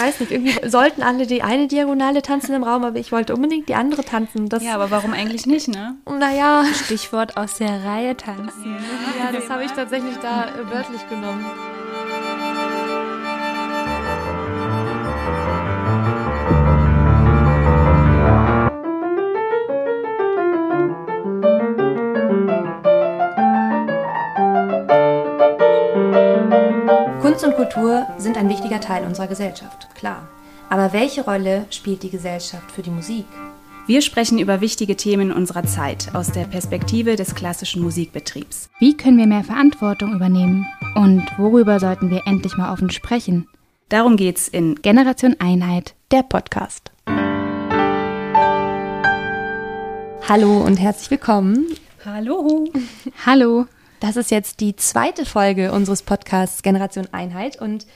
weiß nicht, irgendwie sollten alle die eine Diagonale tanzen im Raum, aber ich wollte unbedingt die andere tanzen. Das, ja, aber warum eigentlich nicht, ne? Naja. Stichwort aus der Reihe tanzen. Ja, das habe ich tatsächlich da wörtlich genommen. Und Kultur sind ein wichtiger Teil unserer Gesellschaft, klar. Aber welche Rolle spielt die Gesellschaft für die Musik? Wir sprechen über wichtige Themen unserer Zeit aus der Perspektive des klassischen Musikbetriebs. Wie können wir mehr Verantwortung übernehmen? Und worüber sollten wir endlich mal offen sprechen? Darum geht's in Generation Einheit, der Podcast. Hallo und herzlich willkommen. Hallo. Hallo. Das ist jetzt die zweite Folge unseres Podcasts Generation Einheit und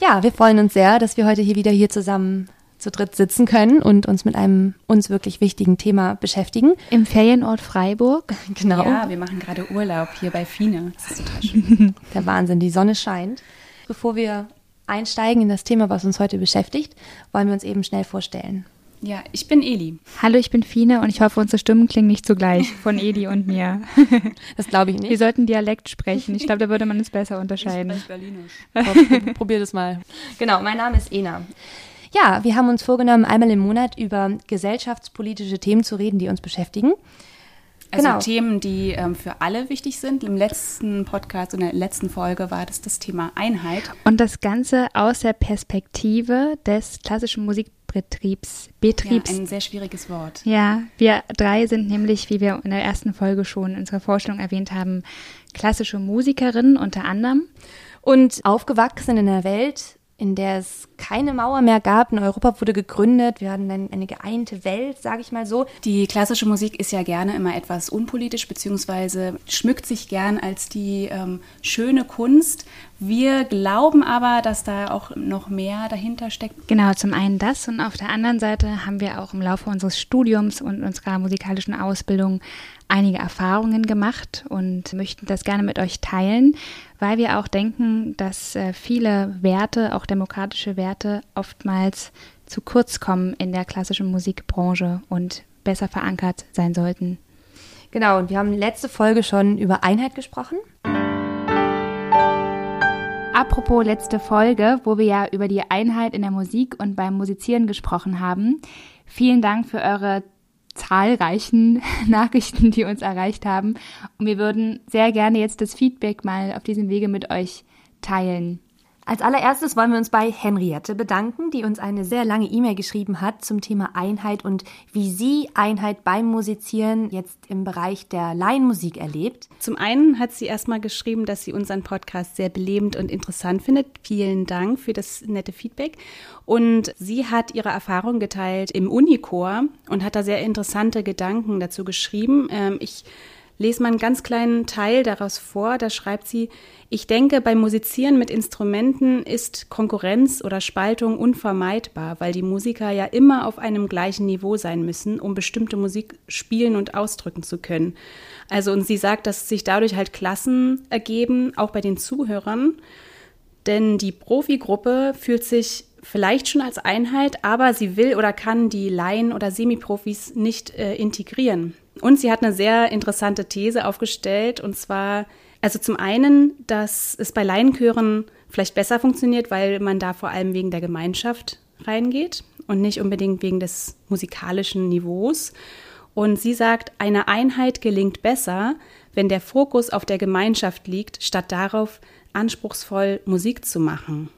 ja, wir freuen uns sehr, dass wir heute hier wieder hier zusammen zu dritt sitzen können und uns mit einem uns wirklich wichtigen Thema beschäftigen. Im Ferienort Freiburg. Genau. Ja, wir machen gerade Urlaub hier bei Fine. Das ist total schön. Der Wahnsinn, die Sonne scheint. Bevor wir einsteigen in das Thema, was uns heute beschäftigt, wollen wir uns eben schnell vorstellen. Ja, ich bin Eli. Hallo, ich bin Fine und ich hoffe, unsere Stimmen klingen nicht zugleich von Eli und mir. Das glaube ich nicht. Wir sollten Dialekt sprechen. Ich glaube, da würde man es besser unterscheiden. Ich Berlinisch. Probier das mal. Genau, mein Name ist Ena. Ja, wir haben uns vorgenommen, einmal im Monat über gesellschaftspolitische Themen zu reden, die uns beschäftigen. Also genau. Themen, die ähm, für alle wichtig sind. Im letzten Podcast, in der letzten Folge war das das Thema Einheit. Und das Ganze aus der Perspektive des klassischen Musik Betriebs. Betriebs. Ja, ein sehr schwieriges Wort. Ja, wir drei sind nämlich, wie wir in der ersten Folge schon in unserer Vorstellung erwähnt haben, klassische Musikerinnen unter anderem. Und aufgewachsen in einer Welt, in der es keine Mauer mehr gab. In Europa wurde gegründet. Wir hatten eine, eine geeinte Welt, sage ich mal so. Die klassische Musik ist ja gerne immer etwas unpolitisch, beziehungsweise schmückt sich gern als die ähm, schöne Kunst. Wir glauben aber, dass da auch noch mehr dahinter steckt. Genau, zum einen das und auf der anderen Seite haben wir auch im Laufe unseres Studiums und unserer musikalischen Ausbildung einige Erfahrungen gemacht und möchten das gerne mit euch teilen, weil wir auch denken, dass äh, viele Werte, auch demokratische Werte, oftmals zu kurz kommen in der klassischen Musikbranche und besser verankert sein sollten. Genau, und wir haben letzte Folge schon über Einheit gesprochen. Apropos letzte Folge, wo wir ja über die Einheit in der Musik und beim Musizieren gesprochen haben. Vielen Dank für eure zahlreichen Nachrichten, die uns erreicht haben. Und wir würden sehr gerne jetzt das Feedback mal auf diesem Wege mit euch teilen. Als allererstes wollen wir uns bei Henriette bedanken, die uns eine sehr lange E-Mail geschrieben hat zum Thema Einheit und wie sie Einheit beim Musizieren jetzt im Bereich der Laienmusik erlebt. Zum einen hat sie erstmal geschrieben, dass sie unseren Podcast sehr belebend und interessant findet. Vielen Dank für das nette Feedback. Und sie hat ihre Erfahrung geteilt im Unichor und hat da sehr interessante Gedanken dazu geschrieben. Ähm, ich lese mal einen ganz kleinen Teil daraus vor. Da schreibt sie, ich denke, beim Musizieren mit Instrumenten ist Konkurrenz oder Spaltung unvermeidbar, weil die Musiker ja immer auf einem gleichen Niveau sein müssen, um bestimmte Musik spielen und ausdrücken zu können. Also, und sie sagt, dass sich dadurch halt Klassen ergeben, auch bei den Zuhörern. Denn die Profigruppe fühlt sich vielleicht schon als Einheit, aber sie will oder kann die Laien oder Semiprofis nicht äh, integrieren. Und sie hat eine sehr interessante These aufgestellt, und zwar, also zum einen, dass es bei Laienchören vielleicht besser funktioniert, weil man da vor allem wegen der Gemeinschaft reingeht und nicht unbedingt wegen des musikalischen Niveaus. Und sie sagt, eine Einheit gelingt besser, wenn der Fokus auf der Gemeinschaft liegt, statt darauf, anspruchsvoll Musik zu machen.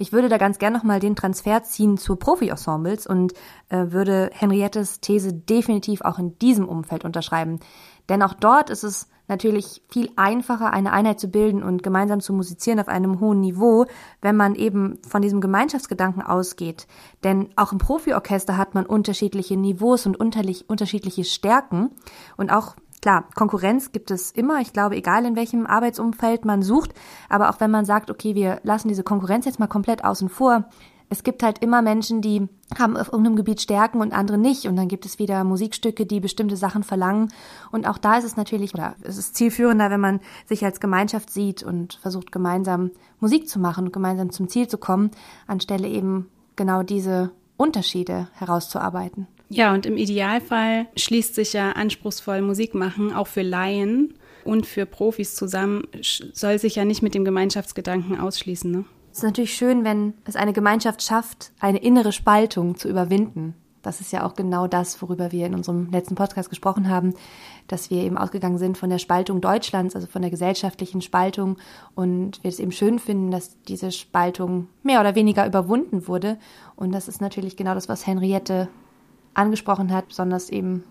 Ich würde da ganz gern nochmal den Transfer ziehen zu Profi-Ensembles und äh, würde Henriettes These definitiv auch in diesem Umfeld unterschreiben. Denn auch dort ist es natürlich viel einfacher, eine Einheit zu bilden und gemeinsam zu musizieren auf einem hohen Niveau, wenn man eben von diesem Gemeinschaftsgedanken ausgeht. Denn auch im Profiorchester hat man unterschiedliche Niveaus und unterschiedliche Stärken und auch Klar, Konkurrenz gibt es immer. Ich glaube, egal in welchem Arbeitsumfeld man sucht. Aber auch wenn man sagt, okay, wir lassen diese Konkurrenz jetzt mal komplett außen vor. Es gibt halt immer Menschen, die haben auf irgendeinem Gebiet Stärken und andere nicht. Und dann gibt es wieder Musikstücke, die bestimmte Sachen verlangen. Und auch da ist es natürlich, oder es ist zielführender, wenn man sich als Gemeinschaft sieht und versucht, gemeinsam Musik zu machen und gemeinsam zum Ziel zu kommen, anstelle eben genau diese Unterschiede herauszuarbeiten. Ja, und im Idealfall schließt sich ja anspruchsvoll Musik machen auch für Laien und für Profis zusammen, soll sich ja nicht mit dem Gemeinschaftsgedanken ausschließen. Ne? Es ist natürlich schön, wenn es eine Gemeinschaft schafft, eine innere Spaltung zu überwinden. Das ist ja auch genau das, worüber wir in unserem letzten Podcast gesprochen haben, dass wir eben ausgegangen sind von der Spaltung Deutschlands, also von der gesellschaftlichen Spaltung und wir es eben schön finden, dass diese Spaltung mehr oder weniger überwunden wurde. Und das ist natürlich genau das, was Henriette angesprochen hat, besonders eben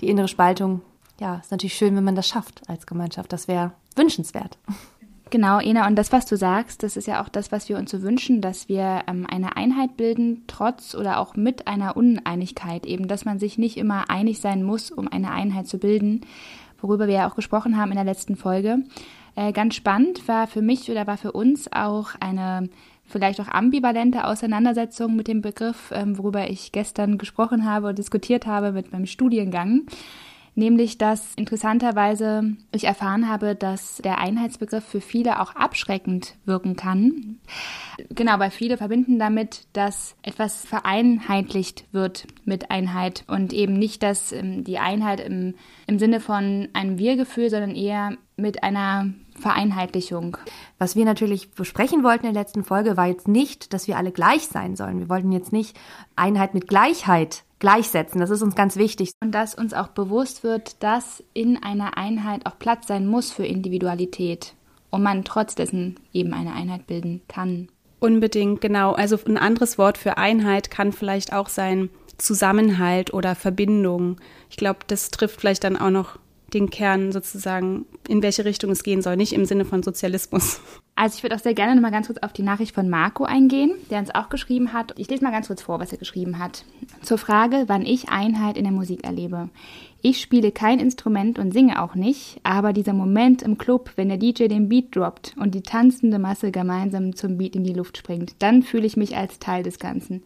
die innere Spaltung. Ja, ist natürlich schön, wenn man das schafft als Gemeinschaft. Das wäre wünschenswert. Genau, Ena, und das, was du sagst, das ist ja auch das, was wir uns so wünschen, dass wir ähm, eine Einheit bilden, trotz oder auch mit einer Uneinigkeit, eben, dass man sich nicht immer einig sein muss, um eine Einheit zu bilden, worüber wir ja auch gesprochen haben in der letzten Folge. Äh, ganz spannend war für mich oder war für uns auch eine vielleicht auch ambivalente Auseinandersetzung mit dem Begriff, ähm, worüber ich gestern gesprochen habe und diskutiert habe mit meinem Studiengang nämlich dass interessanterweise ich erfahren habe, dass der Einheitsbegriff für viele auch abschreckend wirken kann. Genau, weil viele verbinden damit, dass etwas vereinheitlicht wird mit Einheit und eben nicht, dass ähm, die Einheit im, im Sinne von einem Wir-Gefühl, sondern eher mit einer Vereinheitlichung. Was wir natürlich besprechen wollten in der letzten Folge, war jetzt nicht, dass wir alle gleich sein sollen. Wir wollten jetzt nicht Einheit mit Gleichheit gleichsetzen. Das ist uns ganz wichtig. Und dass uns auch bewusst wird, dass in einer Einheit auch Platz sein muss für Individualität und man trotz dessen eben eine Einheit bilden kann. Unbedingt, genau. Also ein anderes Wort für Einheit kann vielleicht auch sein Zusammenhalt oder Verbindung. Ich glaube, das trifft vielleicht dann auch noch den Kern sozusagen, in welche Richtung es gehen soll, nicht im Sinne von Sozialismus. Also ich würde auch sehr gerne noch mal ganz kurz auf die Nachricht von Marco eingehen, der uns auch geschrieben hat. Ich lese mal ganz kurz vor, was er geschrieben hat. Zur Frage, wann ich Einheit in der Musik erlebe. Ich spiele kein Instrument und singe auch nicht, aber dieser Moment im Club, wenn der DJ den Beat droppt und die tanzende Masse gemeinsam zum Beat in die Luft springt, dann fühle ich mich als Teil des Ganzen.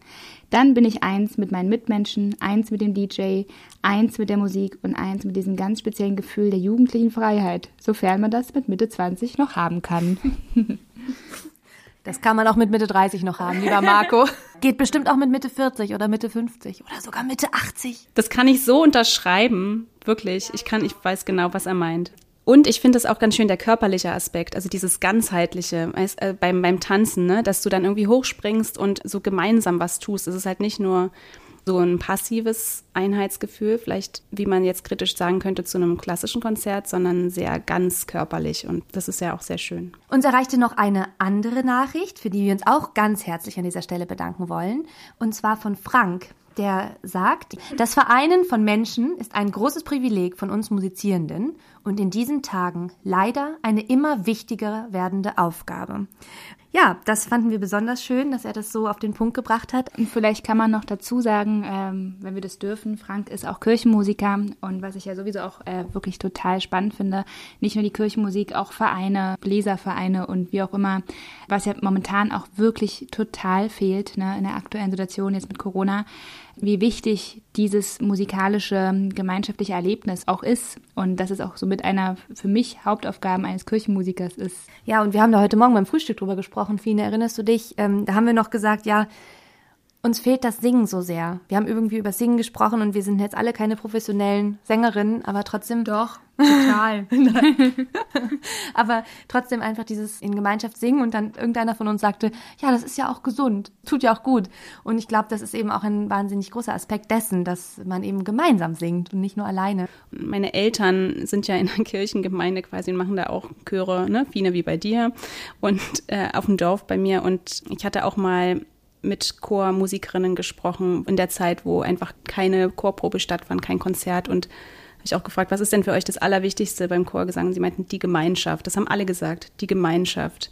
Dann bin ich eins mit meinen Mitmenschen, eins mit dem DJ, eins mit der Musik und eins mit diesem ganz speziellen Gefühl der jugendlichen Freiheit, sofern man das mit Mitte 20 noch haben kann. Das kann man auch mit Mitte 30 noch haben, lieber Marco. Geht bestimmt auch mit Mitte 40 oder Mitte 50 oder sogar Mitte 80. Das kann ich so unterschreiben, wirklich. Ich kann, ich weiß genau, was er meint. Und ich finde es auch ganz schön der körperliche Aspekt, also dieses ganzheitliche äh, beim, beim Tanzen, ne? dass du dann irgendwie hochspringst und so gemeinsam was tust. Es ist halt nicht nur so ein passives Einheitsgefühl, vielleicht wie man jetzt kritisch sagen könnte zu einem klassischen Konzert, sondern sehr ganz körperlich und das ist ja auch sehr schön. Uns erreichte noch eine andere Nachricht, für die wir uns auch ganz herzlich an dieser Stelle bedanken wollen, und zwar von Frank der sagt, das Vereinen von Menschen ist ein großes Privileg von uns Musizierenden und in diesen Tagen leider eine immer wichtiger werdende Aufgabe. Ja, das fanden wir besonders schön, dass er das so auf den Punkt gebracht hat. Und vielleicht kann man noch dazu sagen, ähm, wenn wir das dürfen, Frank ist auch Kirchenmusiker und was ich ja sowieso auch äh, wirklich total spannend finde, nicht nur die Kirchenmusik, auch Vereine, Bläservereine und wie auch immer, was ja momentan auch wirklich total fehlt ne, in der aktuellen Situation jetzt mit Corona wie wichtig dieses musikalische gemeinschaftliche Erlebnis auch ist und dass es auch so mit einer für mich Hauptaufgaben eines Kirchenmusikers ist. Ja, und wir haben da heute Morgen beim Frühstück drüber gesprochen, Fine, erinnerst du dich? Ähm, da haben wir noch gesagt, ja, uns fehlt das Singen so sehr. Wir haben irgendwie über Singen gesprochen und wir sind jetzt alle keine professionellen Sängerinnen, aber trotzdem. Doch, total. aber trotzdem einfach dieses in Gemeinschaft singen und dann irgendeiner von uns sagte, ja, das ist ja auch gesund, tut ja auch gut. Und ich glaube, das ist eben auch ein wahnsinnig großer Aspekt dessen, dass man eben gemeinsam singt und nicht nur alleine. Meine Eltern sind ja in der Kirchengemeinde quasi und machen da auch Chöre, ne, Fine wie bei dir und äh, auf dem Dorf bei mir. Und ich hatte auch mal mit Chormusikerinnen gesprochen in der Zeit, wo einfach keine Chorprobe stattfand, kein Konzert und habe ich auch gefragt, was ist denn für euch das Allerwichtigste beim Chorgesang? Und sie meinten, die Gemeinschaft. Das haben alle gesagt, die Gemeinschaft.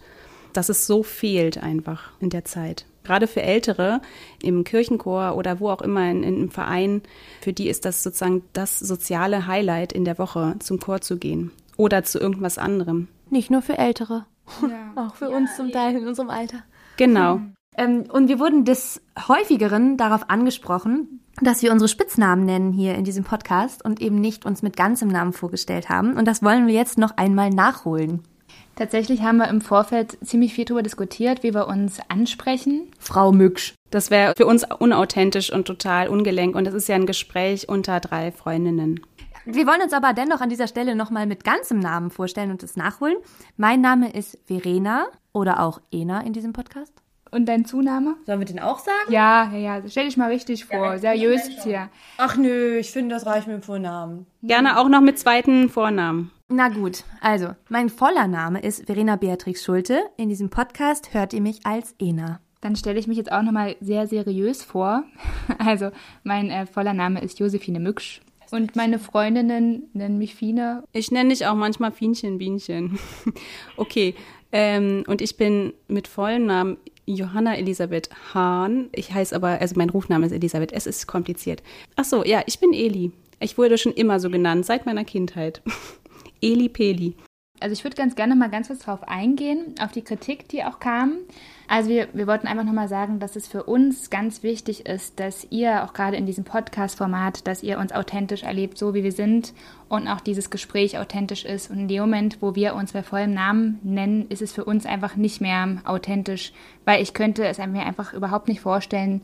Dass es so fehlt einfach in der Zeit. Gerade für Ältere im Kirchenchor oder wo auch immer in, in, im Verein, für die ist das sozusagen das soziale Highlight in der Woche, zum Chor zu gehen oder zu irgendwas anderem. Nicht nur für Ältere, ja. auch für ja, uns zum Teil in unserem Alter. Genau. Ähm, und wir wurden des häufigeren darauf angesprochen, dass wir unsere Spitznamen nennen hier in diesem Podcast und eben nicht uns mit ganzem Namen vorgestellt haben. Und das wollen wir jetzt noch einmal nachholen. Tatsächlich haben wir im Vorfeld ziemlich viel darüber diskutiert, wie wir uns ansprechen. Frau Mücksch. Das wäre für uns unauthentisch und total ungelenk. Und es ist ja ein Gespräch unter drei Freundinnen. Wir wollen uns aber dennoch an dieser Stelle nochmal mit ganzem Namen vorstellen und es nachholen. Mein Name ist Verena oder auch Ena in diesem Podcast. Und dein Zunahme? Sollen wir den auch sagen? Ja, ja, ja. Stell dich mal richtig vor. Seriös hier. Ach nö, ich finde, das reicht mit dem Vornamen. Gerne auch noch mit zweiten Vornamen. Na gut, also, mein voller Name ist Verena Beatrix Schulte. In diesem Podcast hört ihr mich als Ena. Dann stelle ich mich jetzt auch nochmal sehr seriös vor. Also, mein äh, voller Name ist Josephine Mücksch. Und meine Freundinnen nennen mich Fine. Ich nenne dich auch manchmal Fienchen, Bienchen. okay. Ähm, und ich bin mit vollem Namen Johanna Elisabeth Hahn. Ich heiße aber, also mein Rufname ist Elisabeth. Es ist kompliziert. Ach so, ja, ich bin Eli. Ich wurde schon immer so genannt, seit meiner Kindheit. Eli Peli. Also ich würde ganz gerne mal ganz kurz darauf eingehen, auf die Kritik, die auch kam. Also wir, wir wollten einfach nochmal sagen, dass es für uns ganz wichtig ist, dass ihr auch gerade in diesem Podcast-Format, dass ihr uns authentisch erlebt, so wie wir sind und auch dieses Gespräch authentisch ist. Und in dem Moment, wo wir uns bei vollem Namen nennen, ist es für uns einfach nicht mehr authentisch, weil ich könnte es mir einfach überhaupt nicht vorstellen,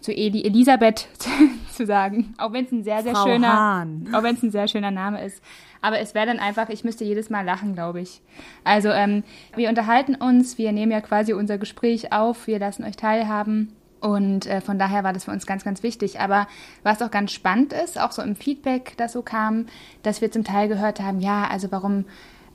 zu Eli Elisabeth zu sagen, auch wenn es ein sehr sehr Frau schöner, Hahn. auch wenn es ein sehr schöner Name ist. Aber es wäre dann einfach, ich müsste jedes Mal lachen, glaube ich. Also ähm, wir unterhalten uns, wir nehmen ja quasi unser Gespräch auf, wir lassen euch teilhaben. Und äh, von daher war das für uns ganz, ganz wichtig. Aber was auch ganz spannend ist, auch so im Feedback, das so kam, dass wir zum Teil gehört haben, ja, also warum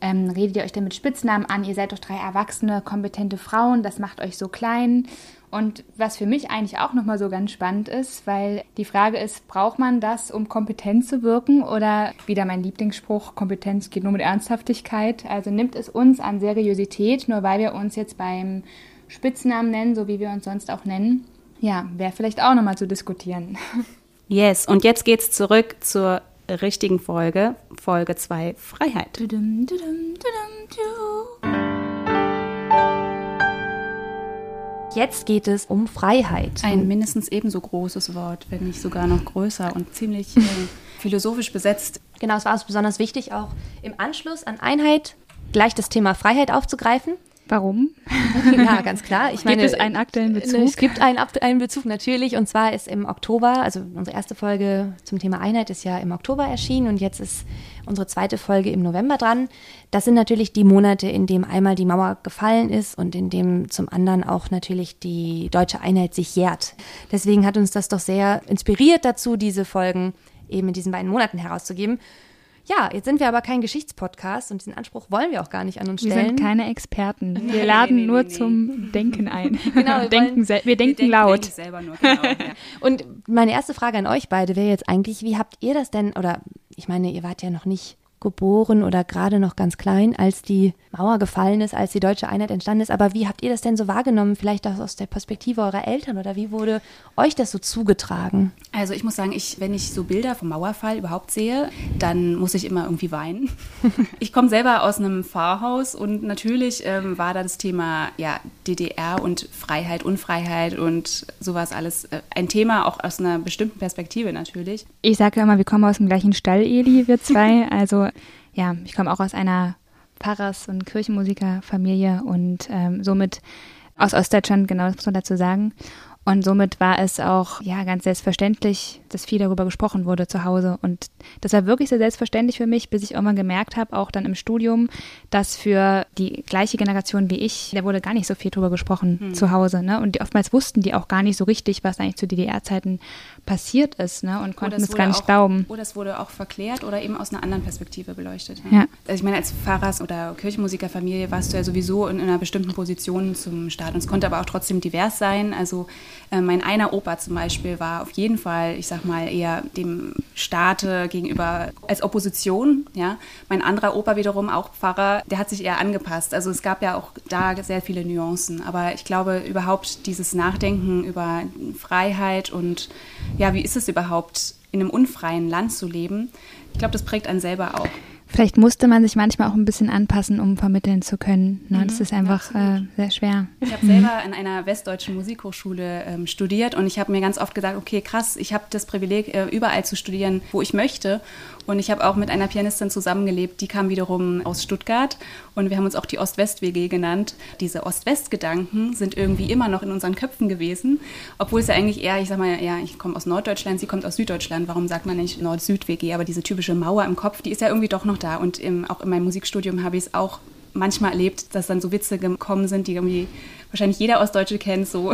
ähm, redet ihr euch denn mit Spitznamen an? Ihr seid doch drei erwachsene, kompetente Frauen, das macht euch so klein. Und was für mich eigentlich auch nochmal so ganz spannend ist, weil die Frage ist, braucht man das, um kompetent zu wirken? Oder wieder mein Lieblingsspruch, Kompetenz geht nur mit Ernsthaftigkeit. Also nimmt es uns an Seriosität, nur weil wir uns jetzt beim Spitznamen nennen, so wie wir uns sonst auch nennen. Ja, wäre vielleicht auch nochmal zu diskutieren. Yes, und jetzt geht's zurück zur richtigen Folge, Folge 2, Freiheit. Dudum, dudum, dudum, du. Jetzt geht es um Freiheit. Ein mindestens ebenso großes Wort, wenn nicht sogar noch größer und ziemlich äh, philosophisch besetzt. Genau, es war uns besonders wichtig, auch im Anschluss an Einheit gleich das Thema Freiheit aufzugreifen. Warum? Ja, ganz klar. Ich meine, Gibt es einen aktuellen Bezug? Es gibt einen, Ab- einen Bezug natürlich und zwar ist im Oktober, also unsere erste Folge zum Thema Einheit ist ja im Oktober erschienen und jetzt ist unsere zweite Folge im November dran. Das sind natürlich die Monate, in dem einmal die Mauer gefallen ist und in dem zum anderen auch natürlich die deutsche Einheit sich jährt. Deswegen hat uns das doch sehr inspiriert dazu, diese Folgen eben in diesen beiden Monaten herauszugeben. Ja, jetzt sind wir aber kein Geschichtspodcast und diesen Anspruch wollen wir auch gar nicht an uns Wir stellen. sind keine Experten. Wir Nee, laden nee, nee, nur nee. zum Denken ein. Genau, wir denken wollen- wir denken laut. selber nur, genau, ja. Und meine erste Frage an euch beide wäre jetzt eigentlich, wie habt ihr das denn, oder ich meine, ihr wart ja noch nicht geboren oder gerade noch ganz klein, als die Mauer gefallen ist, als die deutsche Einheit entstanden ist, aber wie habt ihr das denn so wahrgenommen, vielleicht auch aus der Perspektive eurer Eltern oder wie wurde euch das so zugetragen? Also ich muss sagen, ich, wenn ich so Bilder vom Mauerfall überhaupt sehe, dann muss ich immer irgendwie weinen. Ich komme selber aus einem Pfarrhaus und natürlich ähm, war da das Thema ja, DDR und Freiheit, Unfreiheit und sowas alles äh, ein Thema, auch aus einer bestimmten Perspektive natürlich. Ich sage ja immer, wir kommen aus dem gleichen Stall, Eli, wir zwei. Also ja, ich komme auch aus einer Pfarrers- und Kirchenmusikerfamilie und ähm, somit aus Ostdeutschland, genau, das muss man dazu sagen. Und somit war es auch ja ganz selbstverständlich, dass viel darüber gesprochen wurde zu Hause. Und das war wirklich sehr selbstverständlich für mich, bis ich irgendwann gemerkt habe, auch dann im Studium, dass für die gleiche Generation wie ich, da wurde gar nicht so viel drüber gesprochen zu Hause. Ne? Und die, oftmals wussten die auch gar nicht so richtig, was eigentlich zu DDR-Zeiten passiert ist ne? und konnten es gar nicht auch, glauben. Oder es wurde auch verklärt oder eben aus einer anderen Perspektive beleuchtet. Ja. Also ich meine, als Pfarrers- oder Kirchenmusikerfamilie warst du ja sowieso in einer bestimmten Position zum Staat. Und es konnte aber auch trotzdem divers sein. Also äh, mein einer Opa zum Beispiel war auf jeden Fall, ich sag mal, eher dem Staate gegenüber als Opposition. Ja? Mein anderer Opa wiederum, auch Pfarrer, der hat sich eher angepasst. Also es gab ja auch da sehr viele Nuancen. Aber ich glaube, überhaupt dieses Nachdenken über Freiheit und ja, wie ist es überhaupt, in einem unfreien Land zu leben? Ich glaube, das prägt einen selber auch. Vielleicht musste man sich manchmal auch ein bisschen anpassen, um vermitteln zu können. Ne? Das mhm, ist einfach äh, sehr schwer. Ich habe selber an einer westdeutschen Musikhochschule ähm, studiert und ich habe mir ganz oft gesagt, okay, krass, ich habe das Privileg, äh, überall zu studieren, wo ich möchte. Und ich habe auch mit einer Pianistin zusammengelebt, die kam wiederum aus Stuttgart und wir haben uns auch die Ost-West-WG genannt. Diese Ost-West-Gedanken sind irgendwie immer noch in unseren Köpfen gewesen, obwohl es ja eigentlich eher, ich sag mal, ja, ich komme aus Norddeutschland, sie kommt aus Süddeutschland, warum sagt man nicht Nord-Süd-WG, aber diese typische Mauer im Kopf, die ist ja irgendwie doch noch da. Und im, auch in meinem Musikstudium habe ich es auch manchmal erlebt, dass dann so Witze gekommen sind, die irgendwie wahrscheinlich jeder Ostdeutsche kennt, so,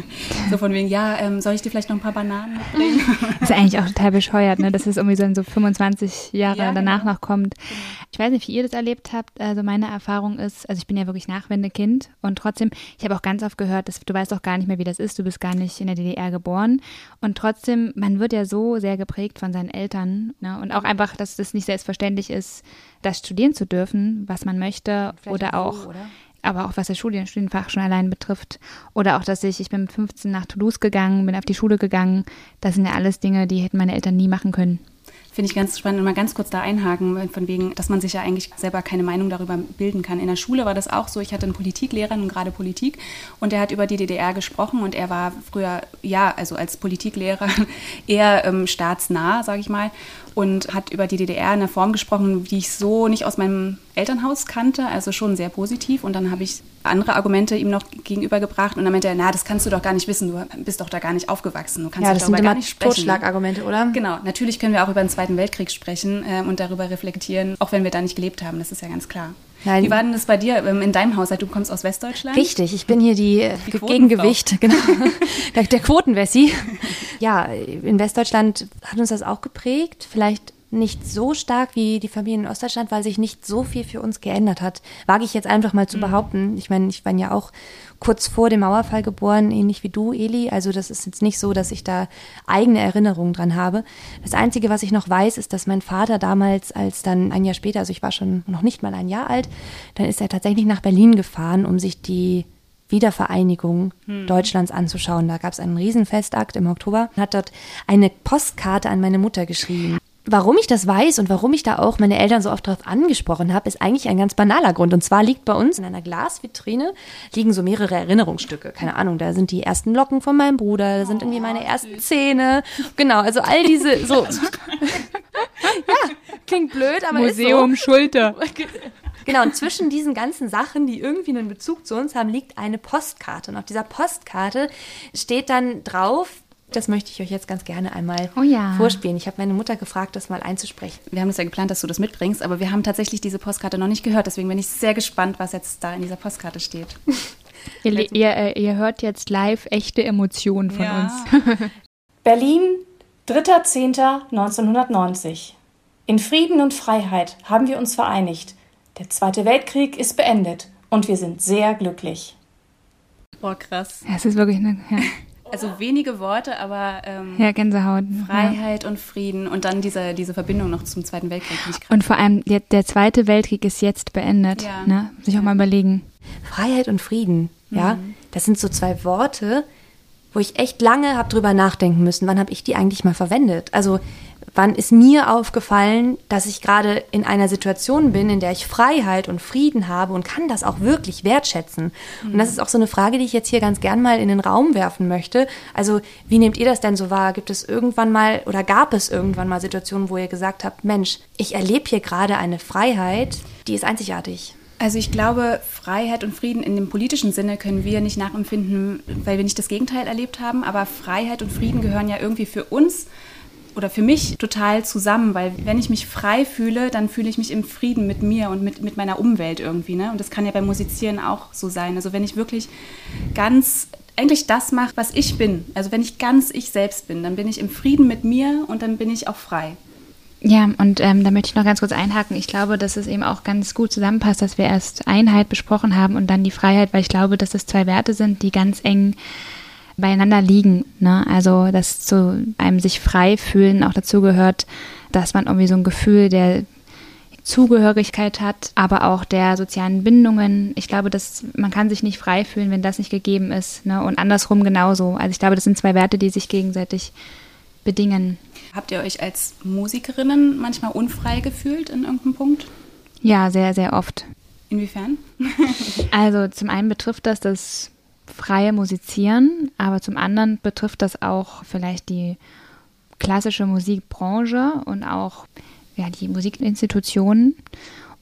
so von wegen, ja, ähm, soll ich dir vielleicht noch ein paar Bananen mitbringen? Das ist eigentlich auch total bescheuert, ne? dass es irgendwie so in so 25 Jahre ja, danach genau. noch kommt. Genau. Ich weiß nicht, wie ihr das erlebt habt. Also meine Erfahrung ist, also ich bin ja wirklich Nachwendekind und trotzdem, ich habe auch ganz oft gehört, dass du weißt auch gar nicht mehr, wie das ist. Du bist gar nicht in der DDR geboren und trotzdem, man wird ja so sehr geprägt von seinen Eltern ne? und auch einfach, dass das nicht selbstverständlich ist, das studieren zu dürfen, was man möchte oder auch, so, oder? aber auch was das Studien, Studienfach schon allein betrifft. Oder auch, dass ich, ich bin mit 15 nach Toulouse gegangen, bin auf die Schule gegangen. Das sind ja alles Dinge, die hätten meine Eltern nie machen können. Finde ich ganz spannend und mal ganz kurz da einhaken, von wegen, dass man sich ja eigentlich selber keine Meinung darüber bilden kann. In der Schule war das auch so. Ich hatte einen Politiklehrer, nun gerade Politik, und der hat über die DDR gesprochen und er war früher, ja, also als Politiklehrer eher ähm, staatsnah, sage ich mal und hat über die DDR in einer Form gesprochen, die ich so nicht aus meinem Elternhaus kannte, also schon sehr positiv. Und dann habe ich andere Argumente ihm noch gegenübergebracht und dann meinte er, na, das kannst du doch gar nicht wissen, du bist doch da gar nicht aufgewachsen, du kannst ja, das darüber sind gar nicht sprechen. Totschlagargumente, oder? Genau, natürlich können wir auch über den Zweiten Weltkrieg sprechen äh, und darüber reflektieren, auch wenn wir da nicht gelebt haben, das ist ja ganz klar. Nein. Wie war denn das bei dir ähm, in deinem Haushalt? Du kommst aus Westdeutschland? Richtig, ich bin hier die, die Gegengewicht, genau. der, der Quotenwessi. Ja, in Westdeutschland hat uns das auch geprägt. Vielleicht nicht so stark wie die Familien in Ostdeutschland, weil sich nicht so viel für uns geändert hat. Wage ich jetzt einfach mal zu mhm. behaupten. Ich meine, ich war ja auch kurz vor dem Mauerfall geboren, ähnlich wie du, Eli. Also das ist jetzt nicht so, dass ich da eigene Erinnerungen dran habe. Das Einzige, was ich noch weiß, ist, dass mein Vater damals, als dann ein Jahr später, also ich war schon noch nicht mal ein Jahr alt, dann ist er tatsächlich nach Berlin gefahren, um sich die Wiedervereinigung hm. Deutschlands anzuschauen. Da gab es einen Riesenfestakt im Oktober, hat dort eine Postkarte an meine Mutter geschrieben. Warum ich das weiß und warum ich da auch meine Eltern so oft drauf angesprochen habe, ist eigentlich ein ganz banaler Grund. Und zwar liegt bei uns in einer Glasvitrine liegen so mehrere Erinnerungsstücke. Keine Ahnung, da sind die ersten Locken von meinem Bruder, da sind irgendwie meine ersten Zähne. Genau, also all diese so. ja, klingt blöd, aber Museum ist so. Schulter. Genau, und zwischen diesen ganzen Sachen, die irgendwie einen Bezug zu uns haben, liegt eine Postkarte. Und auf dieser Postkarte steht dann drauf, das möchte ich euch jetzt ganz gerne einmal oh ja. vorspielen. Ich habe meine Mutter gefragt, das mal einzusprechen. Wir haben das ja geplant, dass du das mitbringst, aber wir haben tatsächlich diese Postkarte noch nicht gehört. Deswegen bin ich sehr gespannt, was jetzt da in dieser Postkarte steht. ihr, ihr, äh, ihr, hört jetzt live echte Emotionen von ja. uns. Berlin, 3.10.1990. In Frieden und Freiheit haben wir uns vereinigt. Der Zweite Weltkrieg ist beendet und wir sind sehr glücklich. Boah, krass. Ja, es ist wirklich eine. Ja. Also wenige Worte, aber ähm, ja, Gänsehaut. Freiheit ja. und Frieden und dann diese, diese Verbindung noch zum Zweiten Weltkrieg. Und vor allem der, der Zweite Weltkrieg ist jetzt beendet. Ja. Ne? Sich ja. auch mal überlegen. Freiheit und Frieden, ja, mhm. das sind so zwei Worte, wo ich echt lange habe drüber nachdenken müssen. Wann habe ich die eigentlich mal verwendet? Also wann ist mir aufgefallen, dass ich gerade in einer Situation bin, in der ich Freiheit und Frieden habe und kann das auch wirklich wertschätzen. Mhm. Und das ist auch so eine Frage, die ich jetzt hier ganz gern mal in den Raum werfen möchte. Also, wie nehmt ihr das denn so wahr? Gibt es irgendwann mal oder gab es irgendwann mal Situationen, wo ihr gesagt habt, Mensch, ich erlebe hier gerade eine Freiheit, die ist einzigartig? Also ich glaube, Freiheit und Frieden in dem politischen Sinne können wir nicht nachempfinden, weil wir nicht das Gegenteil erlebt haben. Aber Freiheit und Frieden gehören ja irgendwie für uns oder für mich total zusammen, weil wenn ich mich frei fühle, dann fühle ich mich im Frieden mit mir und mit, mit meiner Umwelt irgendwie. Ne? Und das kann ja beim Musizieren auch so sein. Also wenn ich wirklich ganz eigentlich das mache, was ich bin, also wenn ich ganz ich selbst bin, dann bin ich im Frieden mit mir und dann bin ich auch frei. Ja, und ähm, da möchte ich noch ganz kurz einhaken. Ich glaube, dass es eben auch ganz gut zusammenpasst, dass wir erst Einheit besprochen haben und dann die Freiheit, weil ich glaube, dass es zwei Werte sind, die ganz eng beieinander liegen. Ne? Also, dass zu einem sich frei fühlen auch dazu gehört, dass man irgendwie so ein Gefühl der Zugehörigkeit hat, aber auch der sozialen Bindungen. Ich glaube, dass man kann sich nicht frei fühlen, wenn das nicht gegeben ist. Ne? Und andersrum genauso. Also ich glaube, das sind zwei Werte, die sich gegenseitig bedingen. Habt ihr euch als Musikerinnen manchmal unfrei gefühlt in irgendeinem Punkt? Ja, sehr, sehr oft. Inwiefern? also zum einen betrifft das das freie Musizieren, aber zum anderen betrifft das auch vielleicht die klassische Musikbranche und auch ja, die Musikinstitutionen.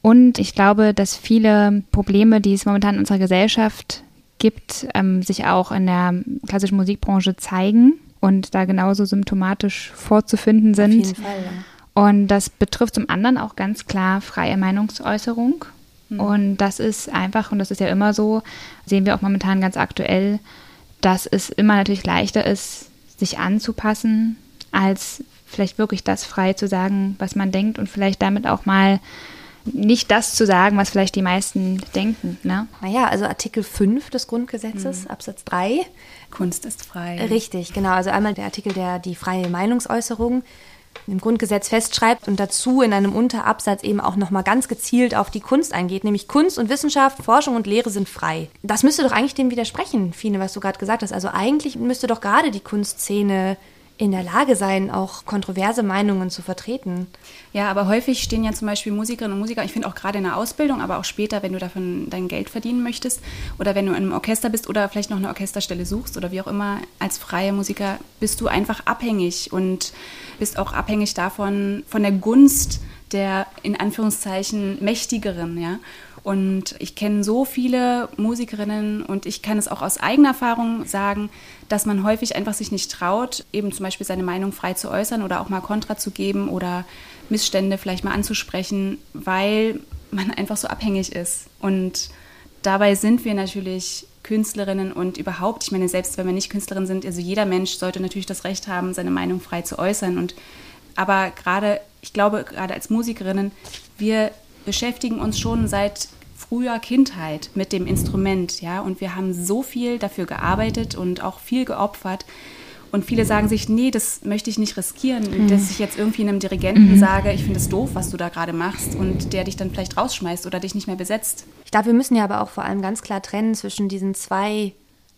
Und ich glaube, dass viele Probleme, die es momentan in unserer Gesellschaft gibt, ähm, sich auch in der klassischen Musikbranche zeigen und da genauso symptomatisch vorzufinden sind. Auf jeden Fall, ja. Und das betrifft zum anderen auch ganz klar freie Meinungsäußerung. Mhm. Und das ist einfach, und das ist ja immer so, sehen wir auch momentan ganz aktuell, dass es immer natürlich leichter ist, sich anzupassen, als vielleicht wirklich das frei zu sagen, was man denkt und vielleicht damit auch mal nicht das zu sagen, was vielleicht die meisten denken. Ne? Naja, also Artikel 5 des Grundgesetzes, mhm. Absatz 3. Kunst ist frei. Richtig, genau. Also einmal der Artikel, der die freie Meinungsäußerung im Grundgesetz festschreibt und dazu in einem Unterabsatz eben auch nochmal ganz gezielt auf die Kunst eingeht, nämlich Kunst und Wissenschaft, Forschung und Lehre sind frei. Das müsste doch eigentlich dem widersprechen, Fine, was du gerade gesagt hast. Also eigentlich müsste doch gerade die Kunstszene in der Lage sein, auch kontroverse Meinungen zu vertreten. Ja, aber häufig stehen ja zum Beispiel Musikerinnen und Musiker, ich finde auch gerade in der Ausbildung, aber auch später, wenn du davon dein Geld verdienen möchtest oder wenn du in einem Orchester bist oder vielleicht noch eine Orchesterstelle suchst oder wie auch immer, als freier Musiker bist du einfach abhängig und bist auch abhängig davon, von der Gunst der in Anführungszeichen mächtigeren, ja. Und ich kenne so viele Musikerinnen und ich kann es auch aus eigener Erfahrung sagen, dass man häufig einfach sich nicht traut, eben zum Beispiel seine Meinung frei zu äußern oder auch mal Kontra zu geben oder Missstände vielleicht mal anzusprechen, weil man einfach so abhängig ist. Und dabei sind wir natürlich Künstlerinnen und überhaupt, ich meine, selbst wenn wir nicht Künstlerinnen sind, also jeder Mensch sollte natürlich das Recht haben, seine Meinung frei zu äußern. Und aber gerade, ich glaube, gerade als Musikerinnen, wir beschäftigen uns schon seit früher Kindheit mit dem Instrument, ja, und wir haben so viel dafür gearbeitet und auch viel geopfert. Und viele sagen sich, nee, das möchte ich nicht riskieren, mhm. dass ich jetzt irgendwie einem Dirigenten mhm. sage, ich finde es doof, was du da gerade machst und der dich dann vielleicht rausschmeißt oder dich nicht mehr besetzt. Ich glaube, wir müssen ja aber auch vor allem ganz klar trennen zwischen diesen zwei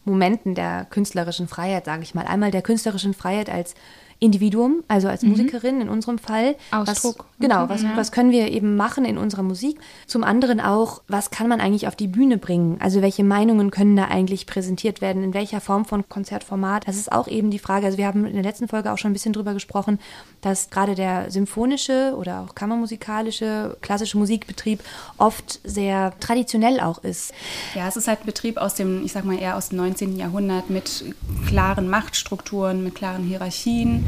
Momenten der künstlerischen Freiheit, sage ich mal. Einmal der künstlerischen Freiheit als Individuum, also als mhm. Musikerin in unserem Fall. Ausdruck. Was, genau, was, ja. was können wir eben machen in unserer Musik? Zum anderen auch, was kann man eigentlich auf die Bühne bringen? Also welche Meinungen können da eigentlich präsentiert werden? In welcher Form von Konzertformat? Das ist auch eben die Frage. Also wir haben in der letzten Folge auch schon ein bisschen drüber gesprochen, dass gerade der symphonische oder auch kammermusikalische, klassische Musikbetrieb oft sehr traditionell auch ist. Ja, es ist halt ein Betrieb aus dem, ich sag mal eher aus dem 19. Jahrhundert mit klaren Machtstrukturen, mit klaren Hierarchien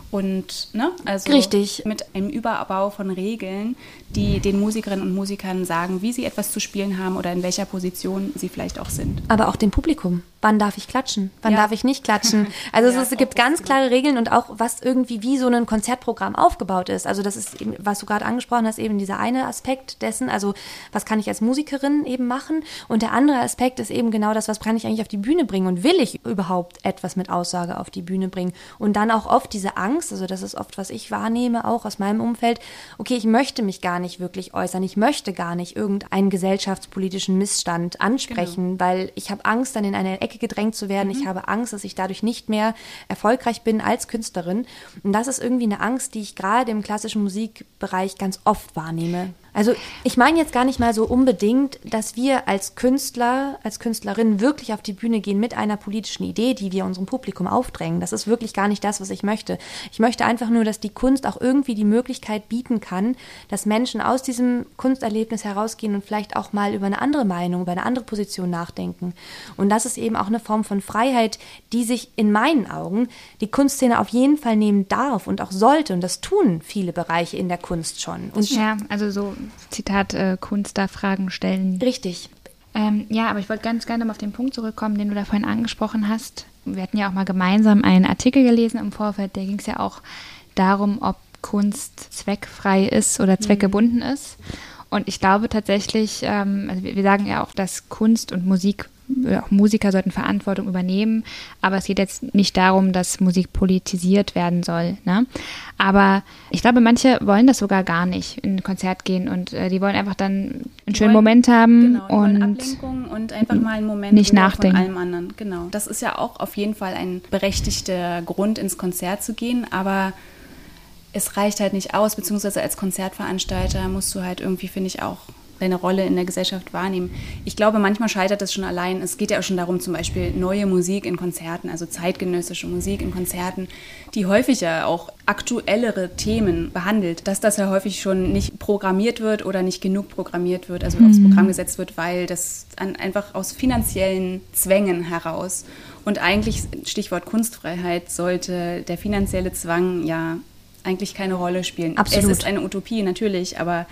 und ne, also Richtig. mit einem Überbau von Regeln, die den Musikerinnen und Musikern sagen, wie sie etwas zu spielen haben oder in welcher Position sie vielleicht auch sind. Aber auch dem Publikum. Wann darf ich klatschen? Wann ja. darf ich nicht klatschen? Also ja, es, es gibt ganz klare Regeln und auch was irgendwie wie so ein Konzertprogramm aufgebaut ist. Also das ist eben, was du gerade angesprochen hast, eben dieser eine Aspekt dessen. Also was kann ich als Musikerin eben machen? Und der andere Aspekt ist eben genau das, was kann ich eigentlich auf die Bühne bringen und will ich überhaupt etwas mit Aussage auf die Bühne bringen? Und dann auch oft diese Angst, also das ist oft, was ich wahrnehme, auch aus meinem Umfeld. Okay, ich möchte mich gar nicht wirklich äußern. Ich möchte gar nicht irgendeinen gesellschaftspolitischen Missstand ansprechen, genau. weil ich habe Angst, dann in eine Ecke gedrängt zu werden. Mhm. Ich habe Angst, dass ich dadurch nicht mehr erfolgreich bin als Künstlerin. Und das ist irgendwie eine Angst, die ich gerade im klassischen Musikbereich ganz oft wahrnehme. Also ich meine jetzt gar nicht mal so unbedingt, dass wir als Künstler, als Künstlerin wirklich auf die Bühne gehen mit einer politischen Idee, die wir unserem Publikum aufdrängen. Das ist wirklich gar nicht das, was ich möchte. Ich möchte einfach nur, dass die Kunst auch irgendwie die Möglichkeit bieten kann, dass Menschen aus diesem Kunsterlebnis herausgehen und vielleicht auch mal über eine andere Meinung, über eine andere Position nachdenken. Und das ist eben auch eine Form von Freiheit, die sich in meinen Augen die Kunstszene auf jeden Fall nehmen darf und auch sollte. Und das tun viele Bereiche in der Kunst schon. Und ja, also so Zitat, äh, Kunst da Fragen stellen. Richtig. Ähm, ja, aber ich wollte ganz gerne mal auf den Punkt zurückkommen, den du da vorhin angesprochen hast. Wir hatten ja auch mal gemeinsam einen Artikel gelesen im Vorfeld, da ging es ja auch darum, ob Kunst zweckfrei ist oder mhm. zweckgebunden mhm. ist. Und ich glaube tatsächlich, ähm, also wir sagen ja auch, dass Kunst und Musik auch Musiker sollten Verantwortung übernehmen, aber es geht jetzt nicht darum, dass Musik politisiert werden soll. Ne? Aber ich glaube, manche wollen das sogar gar nicht in ein Konzert gehen und äh, die wollen einfach dann einen schönen wollen, Moment haben genau, und Ablenkung und einfach mal einen Moment nicht nachdenken. von allem anderen. Genau, das ist ja auch auf jeden Fall ein berechtigter Grund, ins Konzert zu gehen, aber es reicht halt nicht aus, beziehungsweise als Konzertveranstalter musst du halt irgendwie, finde ich, auch deine Rolle in der Gesellschaft wahrnehmen. Ich glaube, manchmal scheitert es schon allein. Es geht ja auch schon darum, zum Beispiel neue Musik in Konzerten, also zeitgenössische Musik in Konzerten, die häufig ja auch aktuellere Themen behandelt, dass das ja häufig schon nicht programmiert wird oder nicht genug programmiert wird, also mhm. aufs Programm gesetzt wird, weil das einfach aus finanziellen Zwängen heraus und eigentlich, Stichwort Kunstfreiheit, sollte der finanzielle Zwang ja eigentlich keine Rolle spielen. Absolut. Es ist eine Utopie, natürlich, aber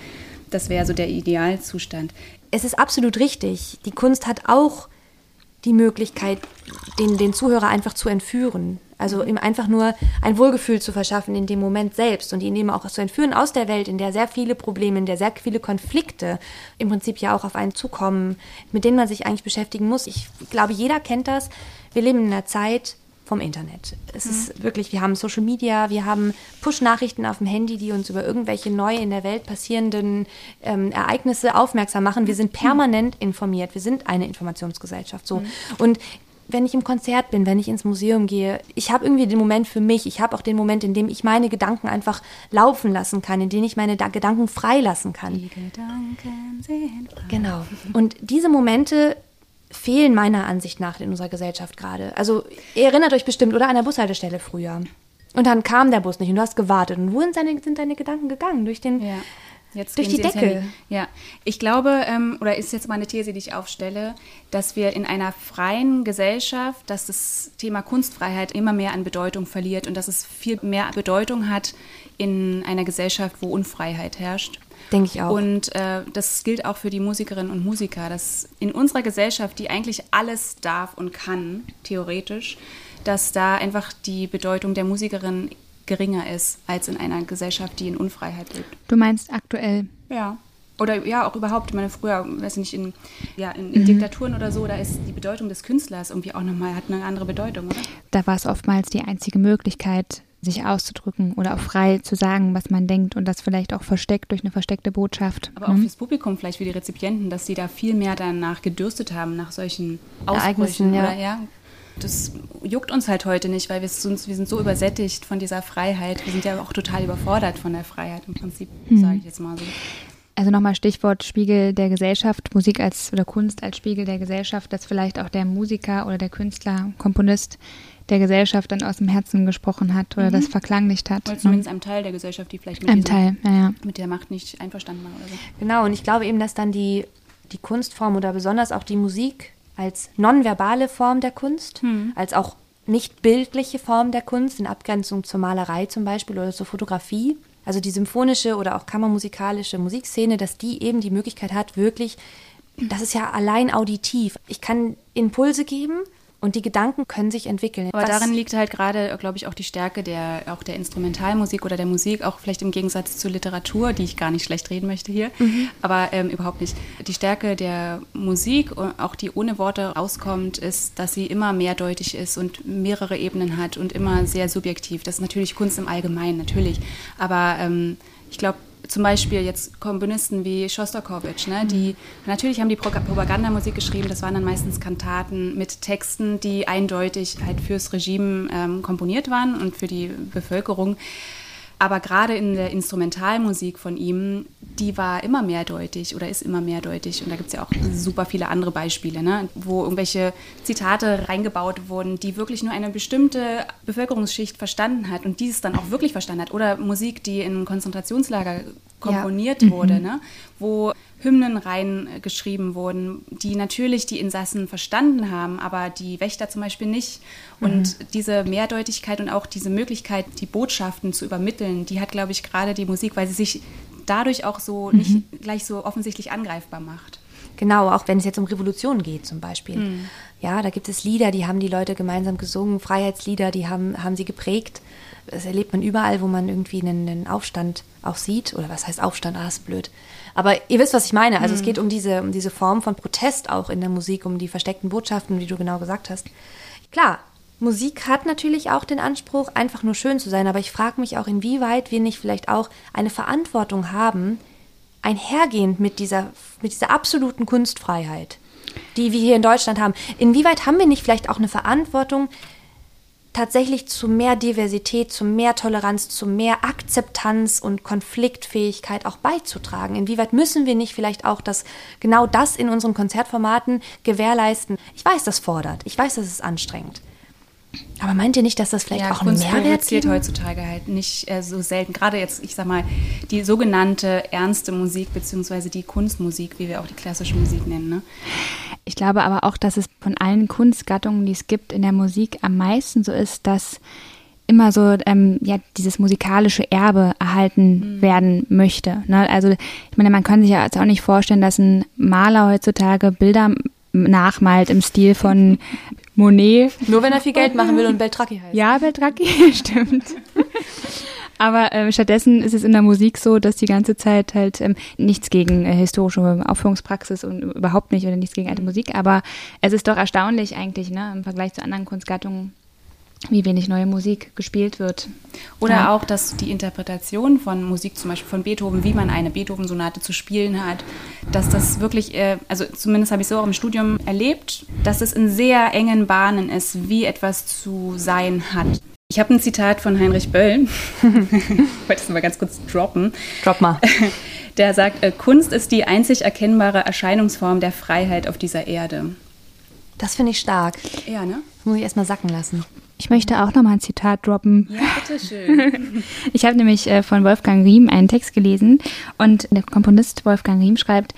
das wäre so der Idealzustand. Es ist absolut richtig. Die Kunst hat auch die Möglichkeit, den, den Zuhörer einfach zu entführen. Also ihm einfach nur ein Wohlgefühl zu verschaffen in dem Moment selbst und ihn eben auch zu entführen aus der Welt, in der sehr viele Probleme, in der sehr viele Konflikte im Prinzip ja auch auf einen zukommen, mit denen man sich eigentlich beschäftigen muss. Ich glaube, jeder kennt das. Wir leben in einer Zeit, vom Internet. Es mhm. ist wirklich, wir haben Social Media, wir haben Push-Nachrichten auf dem Handy, die uns über irgendwelche neu in der Welt passierenden ähm, Ereignisse aufmerksam machen. Wir sind permanent mhm. informiert. Wir sind eine Informationsgesellschaft. So. Mhm. Und wenn ich im Konzert bin, wenn ich ins Museum gehe, ich habe irgendwie den Moment für mich. Ich habe auch den Moment, in dem ich meine Gedanken einfach laufen lassen kann, in dem ich meine da Gedanken freilassen kann. Die Gedanken sind frei. Genau. Und diese Momente fehlen meiner Ansicht nach in unserer Gesellschaft gerade. Also ihr erinnert euch bestimmt, oder an der Bushaltestelle früher. Und dann kam der Bus nicht und du hast gewartet. Und wohin sind deine Gedanken gegangen? Durch den... Ja. Jetzt durch die Decke. Ja, ich glaube, ähm, oder ist jetzt meine These, die ich aufstelle, dass wir in einer freien Gesellschaft, dass das Thema Kunstfreiheit immer mehr an Bedeutung verliert und dass es viel mehr Bedeutung hat in einer Gesellschaft, wo Unfreiheit herrscht. Denke ich auch. Und äh, das gilt auch für die Musikerinnen und Musiker, dass in unserer Gesellschaft, die eigentlich alles darf und kann, theoretisch, dass da einfach die Bedeutung der Musikerin geringer ist als in einer Gesellschaft, die in Unfreiheit lebt. Du meinst aktuell? Ja. Oder ja, auch überhaupt, ich meine, früher, weiß ich nicht, in, ja, in, in mhm. Diktaturen oder so, da ist die Bedeutung des Künstlers irgendwie auch nochmal, hat eine andere Bedeutung, oder? Da war es oftmals die einzige Möglichkeit, sich auszudrücken oder auch frei zu sagen, was man denkt und das vielleicht auch versteckt durch eine versteckte Botschaft. Aber mhm. auch fürs Publikum, vielleicht für die Rezipienten, dass sie da viel mehr danach gedürstet haben, nach solchen Ausbrüchen. Ja. Oder, ja. Das juckt uns halt heute nicht, weil wir, uns, wir sind so übersättigt von dieser Freiheit. Wir sind ja auch total überfordert von der Freiheit im Prinzip, mhm. sage ich jetzt mal so. Also nochmal Stichwort Spiegel der Gesellschaft, Musik als oder Kunst als Spiegel der Gesellschaft, dass vielleicht auch der Musiker oder der Künstler, Komponist der Gesellschaft dann aus dem Herzen gesprochen hat oder mhm. das verklanglicht hat. Oder ne? zumindest einem Teil der Gesellschaft, die vielleicht mit, einem Teil, ja, ja. mit der Macht nicht einverstanden war oder so. Genau, und ich glaube eben, dass dann die, die Kunstform oder besonders auch die Musik als nonverbale Form der Kunst, mhm. als auch nicht bildliche Form der Kunst, in Abgrenzung zur Malerei zum Beispiel oder zur Fotografie, also die symphonische oder auch kammermusikalische Musikszene, dass die eben die Möglichkeit hat, wirklich, das ist ja allein auditiv. Ich kann Impulse geben, und die Gedanken können sich entwickeln. Aber Was darin liegt halt gerade, glaube ich, auch die Stärke der, auch der Instrumentalmusik oder der Musik, auch vielleicht im Gegensatz zur Literatur, die ich gar nicht schlecht reden möchte hier, mhm. aber ähm, überhaupt nicht. Die Stärke der Musik, auch die ohne Worte rauskommt, ist, dass sie immer mehrdeutig ist und mehrere Ebenen hat und immer sehr subjektiv. Das ist natürlich Kunst im Allgemeinen, natürlich. Aber ähm, ich glaube, zum Beispiel jetzt Komponisten wie Schostakowitsch, ne, die natürlich haben die Propagandamusik geschrieben, das waren dann meistens Kantaten mit Texten, die eindeutig halt fürs Regime ähm, komponiert waren und für die Bevölkerung. Aber gerade in der Instrumentalmusik von ihm, die war immer mehrdeutig oder ist immer mehrdeutig. Und da gibt es ja auch super viele andere Beispiele, ne? wo irgendwelche Zitate reingebaut wurden, die wirklich nur eine bestimmte Bevölkerungsschicht verstanden hat und dieses dann auch wirklich verstanden hat. Oder Musik, die in Konzentrationslager komponiert ja. wurde, mhm. ne? wo Hymnen reingeschrieben wurden, die natürlich die Insassen verstanden haben, aber die Wächter zum Beispiel nicht. Und mhm. diese Mehrdeutigkeit und auch diese Möglichkeit, die Botschaften zu übermitteln, die hat, glaube ich, gerade die Musik, weil sie sich dadurch auch so mhm. nicht gleich so offensichtlich angreifbar macht. Genau, auch wenn es jetzt um Revolutionen geht zum Beispiel. Mhm. Ja, da gibt es Lieder, die haben die Leute gemeinsam gesungen, Freiheitslieder, die haben, haben sie geprägt. Das erlebt man überall, wo man irgendwie einen, einen Aufstand auch sieht. Oder was heißt Aufstand? Ah, ist blöd. Aber ihr wisst, was ich meine. Also mhm. es geht um diese, um diese Form von Protest auch in der Musik, um die versteckten Botschaften, wie du genau gesagt hast. Klar, Musik hat natürlich auch den Anspruch, einfach nur schön zu sein, aber ich frage mich auch, inwieweit wir nicht vielleicht auch eine Verantwortung haben, einhergehend mit dieser, mit dieser absoluten Kunstfreiheit, die wir hier in Deutschland haben. Inwieweit haben wir nicht vielleicht auch eine Verantwortung, tatsächlich zu mehr Diversität, zu mehr Toleranz, zu mehr Akzeptanz und Konfliktfähigkeit auch beizutragen? Inwieweit müssen wir nicht vielleicht auch das, genau das in unseren Konzertformaten gewährleisten? Ich weiß, das fordert. Ich weiß, das ist anstrengend. Aber meint ihr nicht, dass das vielleicht ja, auch Kunst einen Mehrwert gibt? heutzutage halt nicht äh, so selten. Gerade jetzt, ich sag mal, die sogenannte ernste Musik, beziehungsweise die Kunstmusik, wie wir auch die klassische Musik nennen. Ne? Ich glaube aber auch, dass es von allen Kunstgattungen, die es gibt in der Musik, am meisten so ist, dass immer so ähm, ja dieses musikalische Erbe erhalten Mhm. werden möchte. Ne? Also ich meine, man kann sich ja jetzt auch nicht vorstellen, dass ein Maler heutzutage Bilder nachmalt im Stil von Monet. Nur wenn er viel Geld machen will und Beltracchi heißt. Ja, Beltracchi, stimmt. Aber äh, stattdessen ist es in der Musik so, dass die ganze Zeit halt ähm, nichts gegen äh, historische Aufführungspraxis und überhaupt nicht oder nichts gegen alte Musik, aber es ist doch erstaunlich eigentlich, ne, im Vergleich zu anderen Kunstgattungen, wie wenig neue Musik gespielt wird. Oder Ja. auch, dass die Interpretation von Musik, zum Beispiel von Beethoven, wie man eine Beethoven-Sonate zu spielen hat, dass das wirklich, äh, also zumindest habe ich so auch im Studium erlebt, dass es in sehr engen Bahnen ist, wie etwas zu sein hat. Ich habe ein Zitat von Heinrich Böll, ich wollte es mal ganz kurz droppen. Drop mal. Der sagt, äh, Kunst ist die einzig erkennbare Erscheinungsform der Freiheit auf dieser Erde. Das finde ich stark. Ja, ne? Das muss ich erstmal sacken lassen. Ich möchte auch nochmal ein Zitat droppen. Ja, bitteschön. Ich habe nämlich äh, von Wolfgang Riem einen Text gelesen und der Komponist Wolfgang Riem schreibt,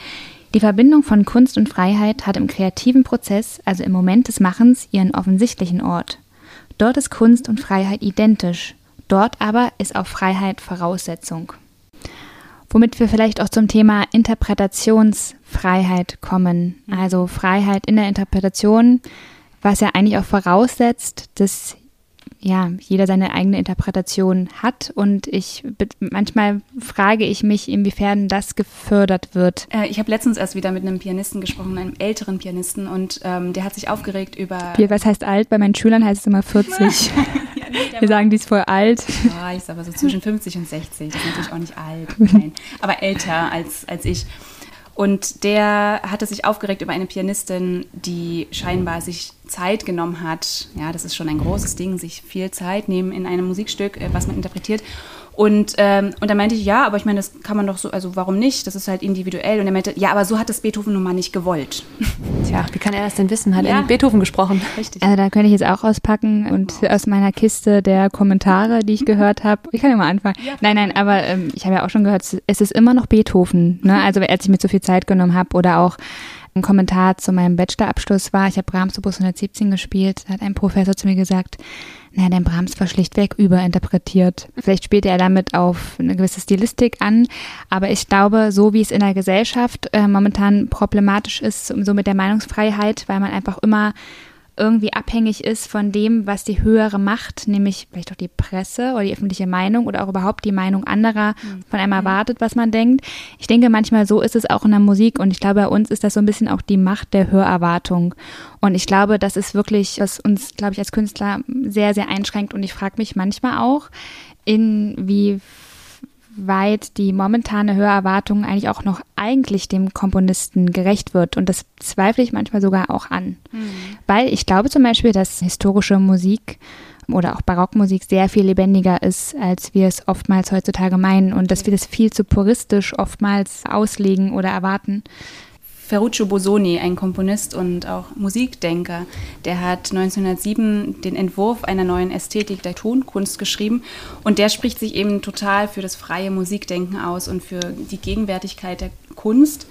die Verbindung von Kunst und Freiheit hat im kreativen Prozess, also im Moment des Machens, ihren offensichtlichen Ort. Dort ist Kunst und Freiheit identisch, dort aber ist auch Freiheit Voraussetzung. Womit wir vielleicht auch zum Thema Interpretationsfreiheit kommen. Also Freiheit in der Interpretation, was ja eigentlich auch voraussetzt, dass ja, jeder seine eigene Interpretation hat und ich manchmal frage ich mich, inwiefern das gefördert wird. Äh, ich habe letztens erst wieder mit einem Pianisten gesprochen, einem älteren Pianisten, und ähm, der hat sich aufgeregt über. Wie, was heißt alt? Bei meinen Schülern heißt es immer 40. Wir sagen, die ist voll alt. Ja, ich sag mal so zwischen 50 und 60. Das ist natürlich auch nicht alt, nein, aber älter als, als ich. Und der hatte sich aufgeregt über eine Pianistin, die scheinbar sich Zeit genommen hat. Ja, das ist schon ein großes Ding, sich viel Zeit nehmen in einem Musikstück, äh, was man interpretiert. Und, ähm, und da meinte ich, ja, aber ich meine, das kann man doch so, also warum nicht? Das ist halt individuell. Und er meinte, ja, aber so hat es Beethoven nun mal nicht gewollt. Tja, wie kann er das denn wissen? Hat Ja. er mit Beethoven gesprochen? Richtig. Also da könnte ich jetzt auch auspacken und aus meiner Kiste der Kommentare, die ich gehört habe. Ich kann ja mal anfangen. nein, nein, aber ähm, ich habe ja auch schon gehört, es ist immer noch Beethoven. Ne? Also als ich mir zu viel Zeit genommen habe oder auch ein Kommentar zu meinem Bachelorabschluss war, ich habe Brahms Opus 117 gespielt, da hat ein Professor zu mir gesagt, naja, dein Brahms war schlichtweg überinterpretiert. Vielleicht spielte er damit auf eine gewisse Stilistik an, aber ich glaube, so wie es in der Gesellschaft äh, momentan problematisch ist, so mit der Meinungsfreiheit, weil man einfach immer irgendwie abhängig ist von dem, was die höhere Macht, nämlich vielleicht auch die Presse oder die öffentliche Meinung oder auch überhaupt die Meinung anderer von einem erwartet, was man denkt. Ich denke, manchmal so ist es auch in der Musik und ich glaube, bei uns ist das so ein bisschen auch die Macht der Hörerwartung. Und ich glaube, das ist wirklich, was uns, glaube ich, als Künstler sehr, sehr einschränkt und ich frage mich manchmal auch, inwieweit die momentane Hörerwartung eigentlich auch noch eigentlich dem Komponisten gerecht wird. Und das zweifle ich manchmal sogar auch an. Weil ich glaube zum Beispiel, dass historische Musik oder auch Barockmusik sehr viel lebendiger ist, als wir es oftmals heutzutage meinen und dass wir das viel zu puristisch oftmals auslegen oder erwarten. Ferruccio Bosoni, ein Komponist und auch Musikdenker, der hat 1907 den Entwurf einer neuen Ästhetik der Tonkunst geschrieben und der spricht sich eben total für das freie Musikdenken aus und für die Gegenwärtigkeit der Kunst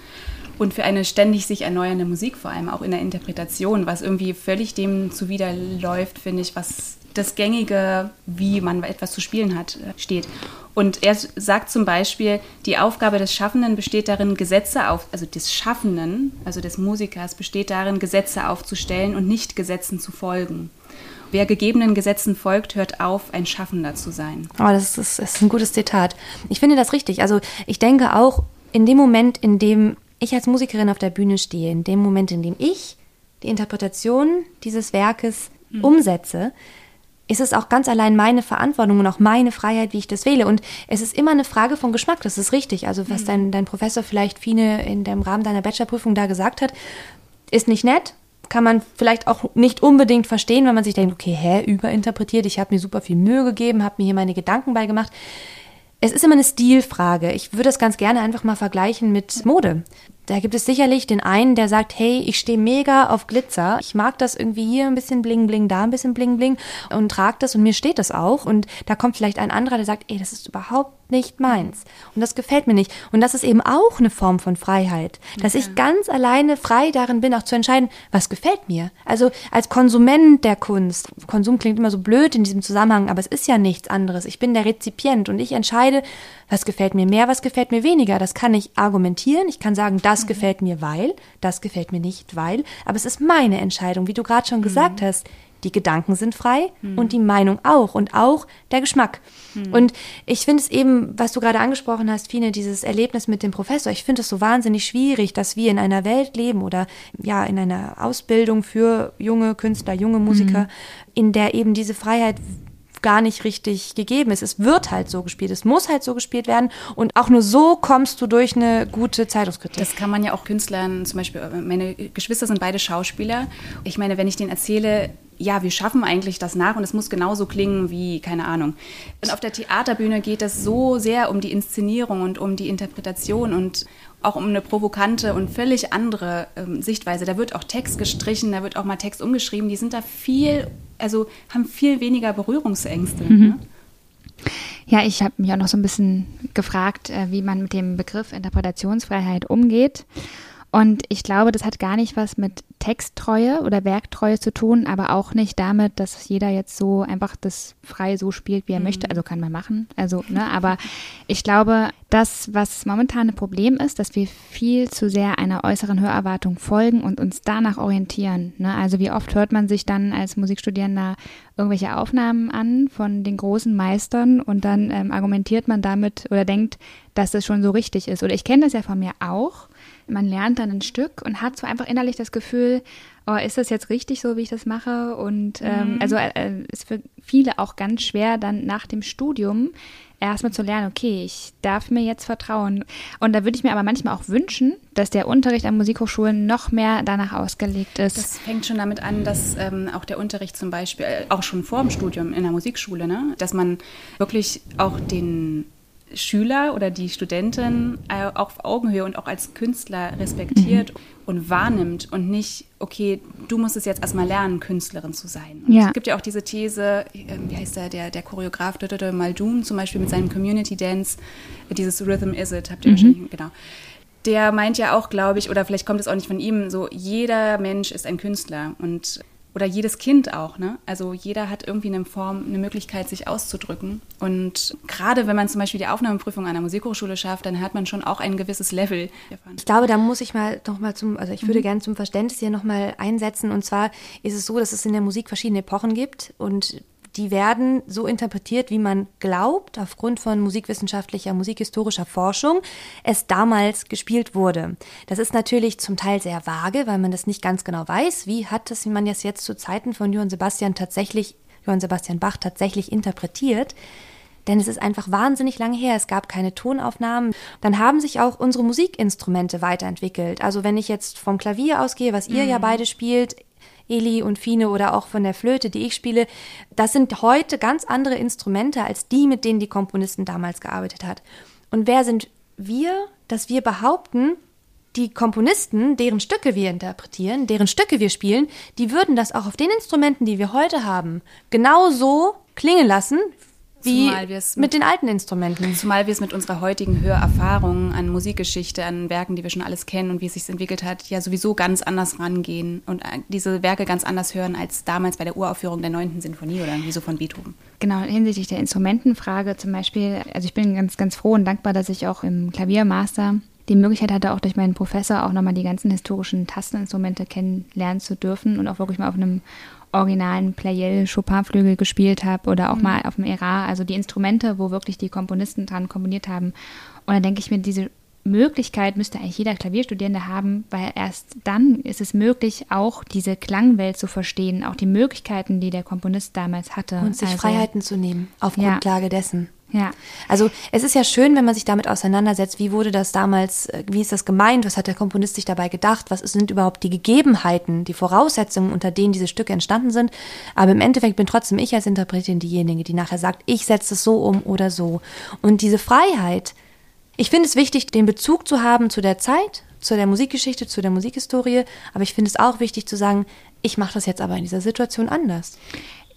und für eine ständig sich erneuernde Musik, vor allem auch in der Interpretation, was irgendwie völlig dem zuwiderläuft, finde ich, was das Gängige, wie man etwas zu spielen hat, äh, steht. Und er sagt zum Beispiel, die Aufgabe des Schaffenden besteht darin, Gesetze auf, also des Schaffenden, also des Musikers, besteht darin, Gesetze aufzustellen und nicht Gesetzen zu folgen. Wer gegebenen Gesetzen folgt, hört auf, ein Schaffender zu sein. Oh, das ist, das ist ein gutes Zitat. Ich finde das richtig. Also ich denke auch, in dem Moment, in dem ich als Musikerin auf der Bühne stehe, in dem Moment, in dem ich die Interpretation dieses Werkes umsetze, ist es auch ganz allein meine Verantwortung und auch meine Freiheit, wie ich das wähle. Und es ist immer eine Frage von Geschmack, das ist richtig. Also was dein, dein Professor vielleicht Fine in dem Rahmen deiner Bachelorprüfung da gesagt hat, ist nicht nett. kann man vielleicht auch nicht unbedingt verstehen, wenn man sich denkt, okay, hä, überinterpretiert, ich habe mir super viel Mühe gegeben, habe mir hier meine Gedanken beigemacht. Es ist immer eine Stilfrage. Ich würde das ganz gerne einfach mal vergleichen mit Mode. Da gibt es sicherlich den einen, der sagt, hey, ich stehe mega auf Glitzer. Ich mag das irgendwie hier ein bisschen bling bling, da ein bisschen bling bling und trage das und mir steht das auch. Und da kommt vielleicht ein anderer, der sagt, ey, das ist überhaupt nicht meins. Und das gefällt mir nicht. Und das ist eben auch eine Form von Freiheit, dass ich ganz alleine frei darin bin, auch zu entscheiden, was gefällt mir. Also als Konsument der Kunst. Konsum klingt immer so blöd in diesem Zusammenhang, aber es ist ja nichts anderes. Ich bin der Rezipient und ich entscheide, was gefällt mir mehr, was gefällt mir weniger. Das kann ich argumentieren. Ich kann sagen, das das gefällt mir, weil, das gefällt mir nicht, weil, aber es ist meine Entscheidung, wie du gerade schon gesagt mhm. hast. Die Gedanken sind frei mhm. und die Meinung auch und auch der Geschmack. Mhm. Und ich finde es eben, was du gerade angesprochen hast, Fine, dieses Erlebnis mit dem Professor, ich finde es so wahnsinnig schwierig, dass wir in einer Welt leben oder ja, in einer Ausbildung für junge Künstler, junge Musiker, mhm. in der eben diese Freiheit gar nicht richtig gegeben ist. Es wird halt so gespielt, es muss halt so gespielt werden und auch nur so kommst du durch eine gute Zeitungskritik. Das kann man ja auch Künstlern, zum Beispiel, meine Geschwister sind beide Schauspieler. Ich meine, wenn ich denen erzähle, ja, wir schaffen eigentlich das nach und es muss genauso klingen wie, keine Ahnung. Und auf der Theaterbühne geht es so sehr um die Inszenierung und um die Interpretation und auch um eine provokante und völlig andere ähm, Sichtweise. Da wird auch Text gestrichen, da wird auch mal Text umgeschrieben. Die sind da viel, also haben viel weniger Berührungsängste. Mhm. Ne? Ja, ich habe mich auch noch so ein bisschen gefragt, äh, wie man mit dem Begriff Interpretationsfreiheit umgeht. Und ich glaube, das hat gar nicht was mit Texttreue oder Werktreue zu tun, aber auch nicht damit, dass jeder jetzt so einfach das frei so spielt, wie er mhm. möchte. Also kann man machen. Also, ne, aber ich glaube, das, was momentan ein Problem ist, dass wir viel zu sehr einer äußeren Hörerwartung folgen und uns danach orientieren. Ne? Also wie oft hört man sich dann als Musikstudierender irgendwelche Aufnahmen an von den großen Meistern und dann ähm, argumentiert man damit oder denkt, dass das schon so richtig ist. Oder ich kenne das ja von mir auch man lernt dann ein Stück und hat so einfach innerlich das Gefühl, oh, ist das jetzt richtig so, wie ich das mache? Und ähm, mhm. also äh, ist für viele auch ganz schwer, dann nach dem Studium erstmal zu lernen, okay, ich darf mir jetzt vertrauen. Und da würde ich mir aber manchmal auch wünschen, dass der Unterricht an Musikhochschulen noch mehr danach ausgelegt ist. Das fängt schon damit an, dass ähm, auch der Unterricht zum Beispiel, äh, auch schon vor dem Studium in der Musikschule, ne, dass man wirklich auch den Schüler oder die Studentin äh, auch auf Augenhöhe und auch als Künstler respektiert mhm. und wahrnimmt und nicht, okay, du musst es jetzt erstmal lernen, Künstlerin zu sein. Ja. Es gibt ja auch diese These, äh, wie heißt der, der, der Choreograf Maldum zum Beispiel mit seinem Community Dance, dieses Rhythm Is It, habt ihr mhm. wahrscheinlich, genau. Der meint ja auch, glaube ich, oder vielleicht kommt es auch nicht von ihm, so jeder Mensch ist ein Künstler und oder jedes Kind auch, ne? Also jeder hat irgendwie eine Form, eine Möglichkeit, sich auszudrücken. Und gerade wenn man zum Beispiel die Aufnahmeprüfung an der Musikhochschule schafft, dann hat man schon auch ein gewisses Level. Ich glaube, da muss ich mal noch mal zum, also ich würde mhm. gerne zum Verständnis hier noch mal einsetzen. Und zwar ist es so, dass es in der Musik verschiedene Epochen gibt und die werden so interpretiert, wie man glaubt, aufgrund von musikwissenschaftlicher, musikhistorischer Forschung, es damals gespielt wurde. Das ist natürlich zum Teil sehr vage, weil man das nicht ganz genau weiß. Wie hat das, wie man das jetzt zu Zeiten von Johann Sebastian tatsächlich, Johann Sebastian Bach tatsächlich interpretiert? Denn es ist einfach wahnsinnig lange her. Es gab keine Tonaufnahmen. Dann haben sich auch unsere Musikinstrumente weiterentwickelt. Also wenn ich jetzt vom Klavier ausgehe, was ihr mhm. ja beide spielt, Eli und Fine oder auch von der Flöte, die ich spiele, das sind heute ganz andere Instrumente als die, mit denen die Komponisten damals gearbeitet hat. Und wer sind wir, dass wir behaupten, die Komponisten, deren Stücke wir interpretieren, deren Stücke wir spielen, die würden das auch auf den Instrumenten, die wir heute haben, genauso klingen lassen, wie mit, mit, den alten Instrumenten. Zumal wir es mit unserer heutigen Hörerfahrung an Musikgeschichte, an Werken, die wir schon alles kennen und wie es sich entwickelt hat, ja sowieso ganz anders rangehen und äh, diese Werke ganz anders hören als damals bei der Uraufführung der 9. Sinfonie oder wie so von Beethoven. Genau, hinsichtlich der Instrumentenfrage zum Beispiel, also ich bin ganz, ganz froh und dankbar, dass ich auch im Klaviermaster die Möglichkeit hatte, auch durch meinen Professor auch nochmal die ganzen historischen Tasteninstrumente kennenlernen zu dürfen und auch wirklich mal auf einem originalen Pleyel Chopin-Flügel gespielt habe oder auch mhm. mal auf dem Era, also die Instrumente, wo wirklich die Komponisten dran komponiert haben. Und dann denke ich mir, diese Möglichkeit müsste eigentlich jeder Klavierstudierende haben, weil erst dann ist es möglich, auch diese Klangwelt zu verstehen, auch die Möglichkeiten, die der Komponist damals hatte. Und sich also, Freiheiten zu nehmen, auf Grundlage ja. dessen. Ja. Also es ist ja schön, wenn man sich damit auseinandersetzt, wie wurde das damals, äh, wie ist das gemeint, was hat der Komponist sich dabei gedacht, was sind überhaupt die Gegebenheiten, die Voraussetzungen, unter denen diese Stücke entstanden sind. Aber im Endeffekt bin trotzdem ich als Interpretin diejenige, die nachher sagt, ich setze es so um oder so. Und diese Freiheit, ich finde es wichtig, den Bezug zu haben zu der Zeit, zu der Musikgeschichte, zu der Musikhistorie, aber ich finde es auch wichtig zu sagen, ich mache das jetzt aber in dieser Situation anders.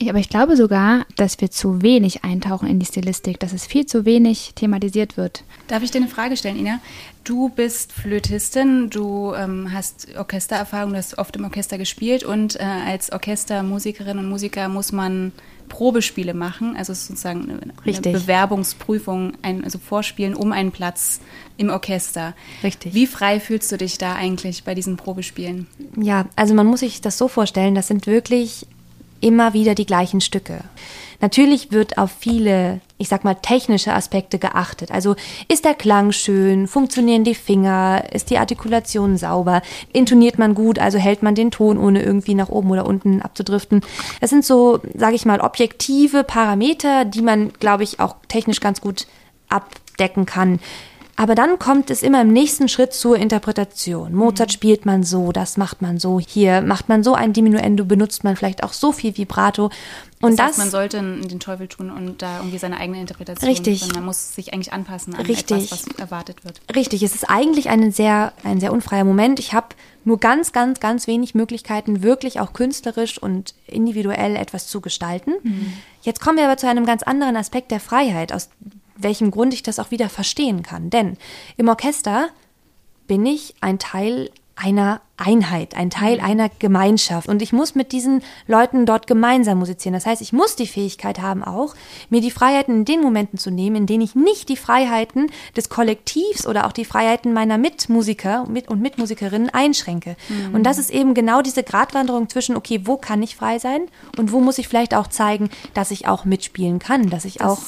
Aber ich glaube sogar, dass wir zu wenig eintauchen in die Stilistik, dass es viel zu wenig thematisiert wird. Darf ich dir eine Frage stellen, Ina? Du bist Flötistin, du ähm, hast Orchestererfahrung, du hast oft im Orchester gespielt und äh, als Orchestermusikerin und Musiker muss man Probespiele machen, also sozusagen eine, eine Bewerbungsprüfung, ein, also Vorspielen um einen Platz im Orchester. Richtig. Wie frei fühlst du dich da eigentlich bei diesen Probespielen? Ja, also man muss sich das so vorstellen, das sind wirklich immer wieder die gleichen Stücke. Natürlich wird auf viele, ich sag mal, technische Aspekte geachtet. Also ist der Klang schön, funktionieren die Finger, ist die Artikulation sauber, intoniert man gut, also hält man den Ton, ohne irgendwie nach oben oder unten abzudriften. Das sind so, sage ich mal, objektive Parameter, die man, glaube ich, auch technisch ganz gut abdecken kann. Aber dann kommt es immer im nächsten Schritt zur Interpretation. Mozart mhm. spielt man so, das macht man so, hier macht man so ein Diminuendo, benutzt man vielleicht auch so viel Vibrato. Und das, heißt, das man sollte den Teufel tun und da irgendwie seine eigene Interpretation. Richtig. Man muss sich eigentlich anpassen an richtig, etwas, was erwartet wird. Richtig. Es ist eigentlich ein sehr, ein sehr unfreier Moment. Ich habe nur ganz, ganz, ganz wenig Möglichkeiten, wirklich auch künstlerisch und individuell etwas zu gestalten. Mhm. Jetzt kommen wir aber zu einem ganz anderen Aspekt der Freiheit, aus welchem Grund ich das auch wieder verstehen kann. Denn im Orchester bin ich ein Teil einer Einheit, ein Teil mhm. einer Gemeinschaft. Und ich muss mit diesen Leuten dort gemeinsam musizieren. Das heißt, ich muss die Fähigkeit haben, auch mir die Freiheiten in den Momenten zu nehmen, in denen ich nicht die Freiheiten des Kollektivs oder auch die Freiheiten meiner Mitmusiker und Mitmusikerinnen einschränke. Mhm. Und das ist eben genau diese Gratwanderung zwischen, okay, wo kann ich frei sein und wo muss ich vielleicht auch zeigen, dass ich auch mitspielen kann, dass ich das, auch.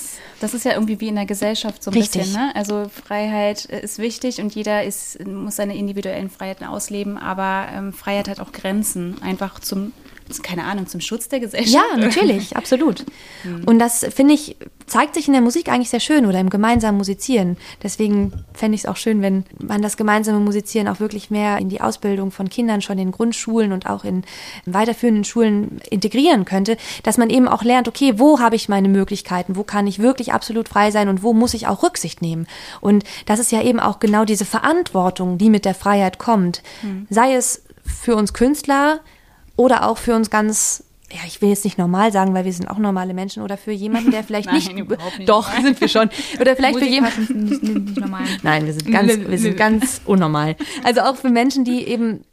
Das ist ja irgendwie wie in der Gesellschaft so ein richtig. bisschen, ne? Also Freiheit ist wichtig und jeder ist, muss seine individuellen Freiheiten ausleben, aber aber ähm, Freiheit hat auch Grenzen, einfach zum, keine Ahnung, zum Schutz der Gesellschaft. Ja, natürlich, absolut. Hm. Und das, finde ich, zeigt sich in der Musik eigentlich sehr schön oder im gemeinsamen Musizieren. Deswegen fände ich es auch schön, wenn man das gemeinsame Musizieren auch wirklich mehr in die Ausbildung von Kindern schon in Grundschulen und auch in weiterführenden Schulen integrieren könnte, dass man eben auch lernt, okay, wo habe ich meine Möglichkeiten, wo kann ich wirklich absolut frei sein und wo muss ich auch Rücksicht nehmen. Und das ist ja eben auch genau diese Verantwortung, die mit der Freiheit kommt. Mhm. Sei es für uns Künstler oder auch für uns ganz ja, ich will jetzt nicht normal sagen, weil wir sind auch normale Menschen oder für jemanden, der vielleicht Nein, nicht, nicht doch normal. sind wir schon oder vielleicht für jemanden nicht, nicht normal. Nein, wir sind ganz wir sind ganz unnormal. Also auch für Menschen, die eben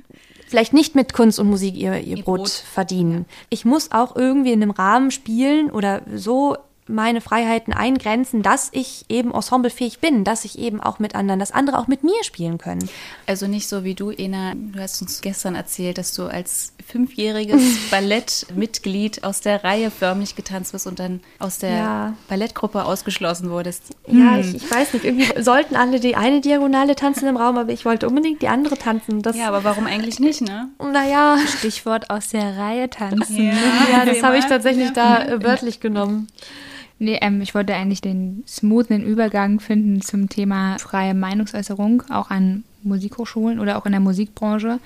vielleicht nicht mit Kunst und Musik ihr, ihr, ihr Brot, Brot, verdienen. Ich muss auch irgendwie in einem Rahmen spielen oder so meine Freiheiten eingrenzen, dass ich eben ensemblefähig bin, dass ich eben auch mit anderen, dass andere auch mit mir spielen können. Also nicht so wie du, Ena, du hast uns gestern erzählt, dass du als fünfjähriges Ballettmitglied aus der Reihe förmlich getanzt bist und dann aus der ja. Ballettgruppe ausgeschlossen wurdest. Ja, hm. ich, ich, weiß nicht, irgendwie sollten alle die eine Diagonale tanzen im Raum, aber ich wollte unbedingt die andere tanzen. Das, ja, aber warum eigentlich nicht, ne? Naja. Stichwort aus der Reihe tanzen. Ja, ja das habe ich tatsächlich da äh, wörtlich genommen. Nee, ähm, ich wollte eigentlich den smoothen Übergang finden zum Thema freie Meinungsäußerung, auch an Musikhochschulen oder auch in der Musikbranche.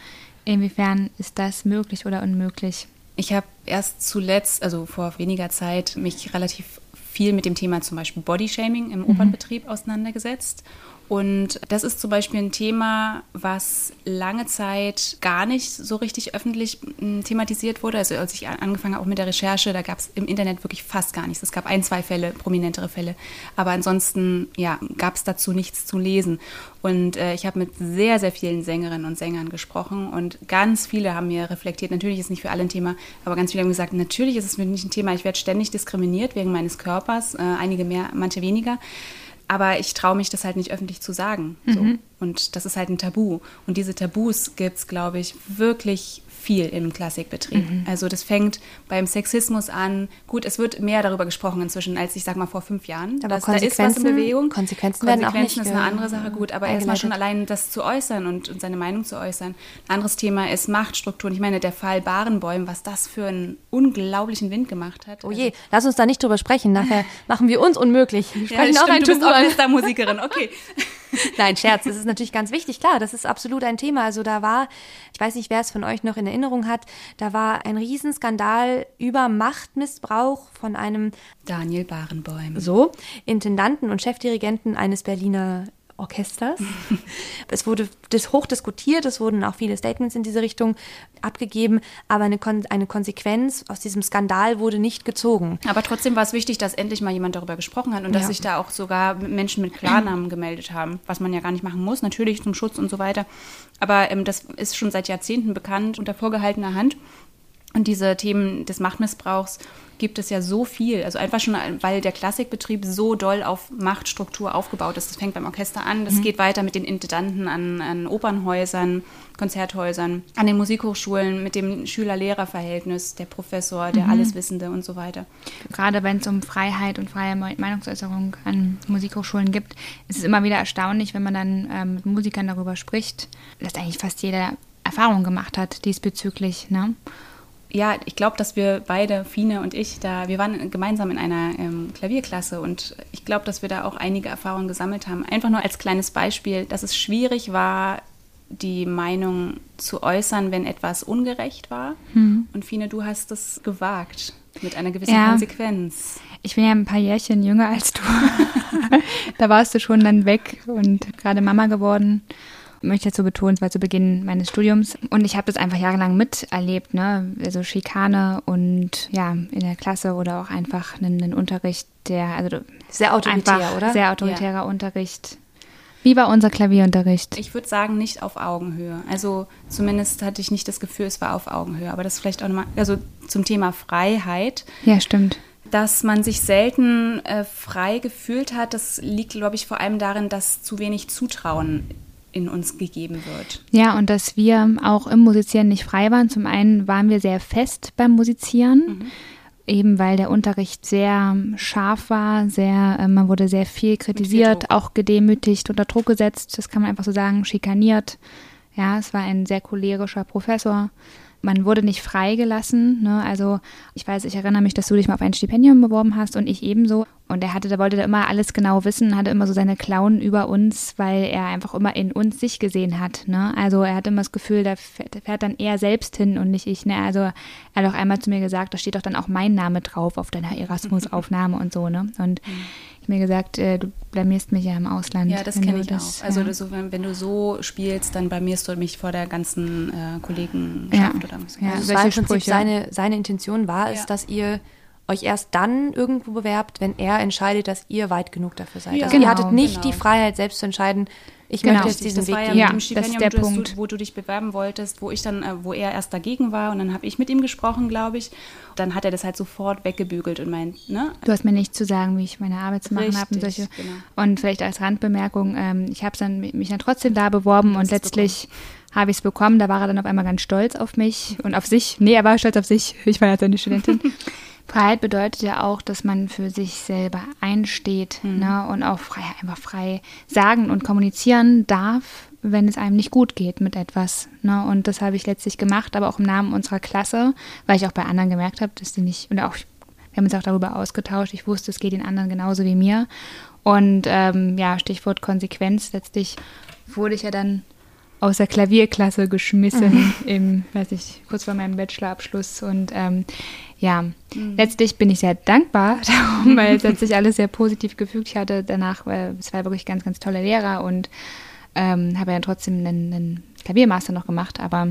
Inwiefern ist das möglich oder unmöglich? Ich habe erst zuletzt, also vor weniger Zeit, mich relativ viel mit dem Thema zum Beispiel Bodyshaming im mhm. Opernbetrieb auseinandergesetzt und das ist zum Beispiel ein Thema, was lange Zeit gar nicht so richtig öffentlich thematisiert wurde. Also als ich angefangen habe auch mit der Recherche, da gab es im Internet wirklich fast gar nichts. Es gab ein, zwei Fälle, prominentere Fälle. Aber ansonsten ja, gab es dazu nichts zu lesen. Und äh, ich habe mit sehr, sehr vielen Sängerinnen und Sängern gesprochen und ganz viele haben mir reflektiert, natürlich ist nicht für alle ein Thema, aber ganz viele haben gesagt, natürlich ist es mir nicht ein Thema, ich werde ständig diskriminiert wegen meines Körpers, äh, einige mehr, manche weniger aber ich traue mich das halt nicht öffentlich zu sagen. So. Mhm. Und das ist halt ein Tabu. Und diese Tabus gibt es, glaube ich, wirklich viel im Klassikbetrieb. Mhm. Also das fängt beim Sexismus an. Gut, es wird mehr darüber gesprochen inzwischen als ich sag mal vor fünf Jahren. Aber das, da ist was in Bewegung. Konsequenzen, werden auch nicht ist eine andere Sache. Gut, aber erstmal schon allein das zu äußern und, und, seine Meinung zu äußern. Ein anderes Thema ist Machtstrukturen. Ich meine, der Fall Barenbäum, was das für einen unglaublichen Wind gemacht hat. Oh je, also, lass uns da nicht drüber sprechen. Nachher machen wir uns unmöglich. Wir sprechen ja, auch stimmt, ein du bist Orchestermusikerin, okay. Nein, Scherz, das ist natürlich ganz wichtig. Klar, das ist absolut ein Thema. Also da war, ich weiß nicht, wer es von euch noch in Erinnerung hat, da war ein Riesenskandal über Machtmissbrauch von einem Daniel Barenbäum. So, Intendanten und Chefdirigenten eines Berliner Orchesters. es wurde das hoch diskutiert, es wurden auch viele Statements in diese Richtung abgegeben, aber eine, Kon eine Konsequenz aus diesem Skandal wurde nicht gezogen. Aber trotzdem war es wichtig, dass endlich mal jemand darüber gesprochen hat und ja. dass sich da auch sogar Menschen mit Klarnamen gemeldet haben, was man ja gar nicht machen muss, natürlich zum Schutz und so weiter. Aber ähm, das ist schon seit Jahrzehnten bekannt unter vorgehaltener Hand. Und diese Themen des Machtmissbrauchs gibt es ja so viel. Also einfach schon, weil der Klassikbetrieb so doll auf Machtstruktur aufgebaut ist. Das fängt beim Orchester an, das mhm. geht weiter mit den Intendanten an, an Opernhäusern, Konzerthäusern, an den Musikhochschulen, mit dem Schüler-Lehrer-Verhältnis, der Professor, der mhm. Alleswissende und so weiter. Gerade wenn es um Freiheit und freie Meinungsäußerung an Musikhochschulen gibt, ist es immer wieder erstaunlich, wenn man dann ähm, mit Musikern darüber spricht, dass eigentlich fast jeder Erfahrung gemacht hat diesbezüglich. Ne? Ja, ich glaube, dass wir beide, Fine und ich, da, wir waren gemeinsam in einer ähm, Klavierklasse und ich glaube, dass wir da auch einige Erfahrungen gesammelt haben. Einfach nur als kleines Beispiel, dass es schwierig war, die Meinung zu äußern, wenn etwas ungerecht war. Mhm. Und Fine, du hast es gewagt mit einer gewissen ja. Konsequenz. Ich bin ja ein paar Jährchen jünger als du. da warst du schon dann weg und gerade Mama geworden möchte dazu betonen, es war zu Beginn meines Studiums und ich habe das einfach jahrelang miterlebt, ne? Also Schikane und ja, in der Klasse oder auch einfach einen, einen Unterricht, der, also sehr autoritär, oder? Sehr autoritärer ja. Unterricht. Wie war unser Klavierunterricht? Ich würde sagen, nicht auf Augenhöhe. Also zumindest hatte ich nicht das Gefühl, es war auf Augenhöhe. Aber das ist vielleicht auch nochmal, also zum Thema Freiheit. Ja, stimmt. Dass man sich selten äh, frei gefühlt hat, das liegt, glaube ich, vor allem darin, dass zu wenig Zutrauen in uns gegeben wird. Ja, und dass wir auch im Musizieren nicht frei waren. Zum einen waren wir sehr fest beim Musizieren. Mhm. Eben weil der Unterricht sehr scharf war, sehr, äh, man wurde sehr viel kritisiert, auch gedemütigt, unter Druck gesetzt, das kann man einfach so sagen, schikaniert. Ja, es war ein sehr cholerischer Professor man wurde nicht freigelassen. Ne? Also ich weiß, ich erinnere mich, dass du dich mal auf ein Stipendium beworben hast und ich ebenso. Und er hatte, da wollte da immer alles genau wissen, hatte immer so seine Klauen über uns, weil er einfach immer in uns sich gesehen hat. Ne? Also er hatte immer das Gefühl, da fährt, fährt dann er selbst hin und nicht ich. Ne? Also er hat auch einmal zu mir gesagt, da steht doch dann auch mein Name drauf auf deiner Erasmus-Aufnahme und so. Ne? Und mhm mir gesagt, äh, du blamierst mich ja im Ausland. Ja, das kenne ich das, auch. Also ja. so, wenn, wenn, du so spielst, dann blamierst du mich vor der ganzen äh, Kollegenschaft ja. oder was. Ja, also Prinzip seine, seine Intention war es, dass ihr euch erst dann irgendwo bewerbt, wenn er entscheidet, dass ihr weit genug dafür seid. Ja. Also genau, ihr hattet nicht genau. die Freiheit, selbst zu entscheiden, ich genau. möchte jetzt diesen das Weg war gehen. Ja, das ist der Punkt. Du, wo du dich bewerben wolltest, wo ich dann, äh, wo er erst dagegen war und dann habe ich mit ihm gesprochen, glaube ich. Dann hat er das halt sofort weggebügelt und meint, ne? Du hast mir nicht zu sagen, wie ich meine Arbeit zu machen habe und solche. Genau. Und vielleicht als Randbemerkung, ähm, ich habe dann mich dann trotzdem da beworben und letztlich habe ich es bekommen. Da war er dann auf einmal ganz stolz auf mich und auf sich. Nee, er war stolz auf sich. Ich war ja seine Studentin. Freiheit bedeutet ja auch, dass man für sich selber einsteht mhm. ne, und auch frei, einfach frei sagen und kommunizieren darf, wenn es einem nicht gut geht mit etwas. Ne? Und das habe ich letztlich gemacht, aber auch im Namen unserer Klasse, weil ich auch bei anderen gemerkt habe, dass die nicht, und auch, wir haben uns auch darüber ausgetauscht, ich wusste, es geht den anderen genauso wie mir. Und ähm, ja, Stichwort Konsequenz, letztlich wurde ich ja dann aus der Klavierklasse geschmissen mhm. im, weiß ich, kurz vor meinem Bachelorabschluss. Und ähm, ja, mhm. letztlich bin ich sehr dankbar darum, weil es hat sich alles sehr positiv gefügt. Ich hatte danach, äh, es war wirklich ganz, ganz tolle Lehrer und ähm, habe ja trotzdem einen, einen Klaviermaster noch gemacht, aber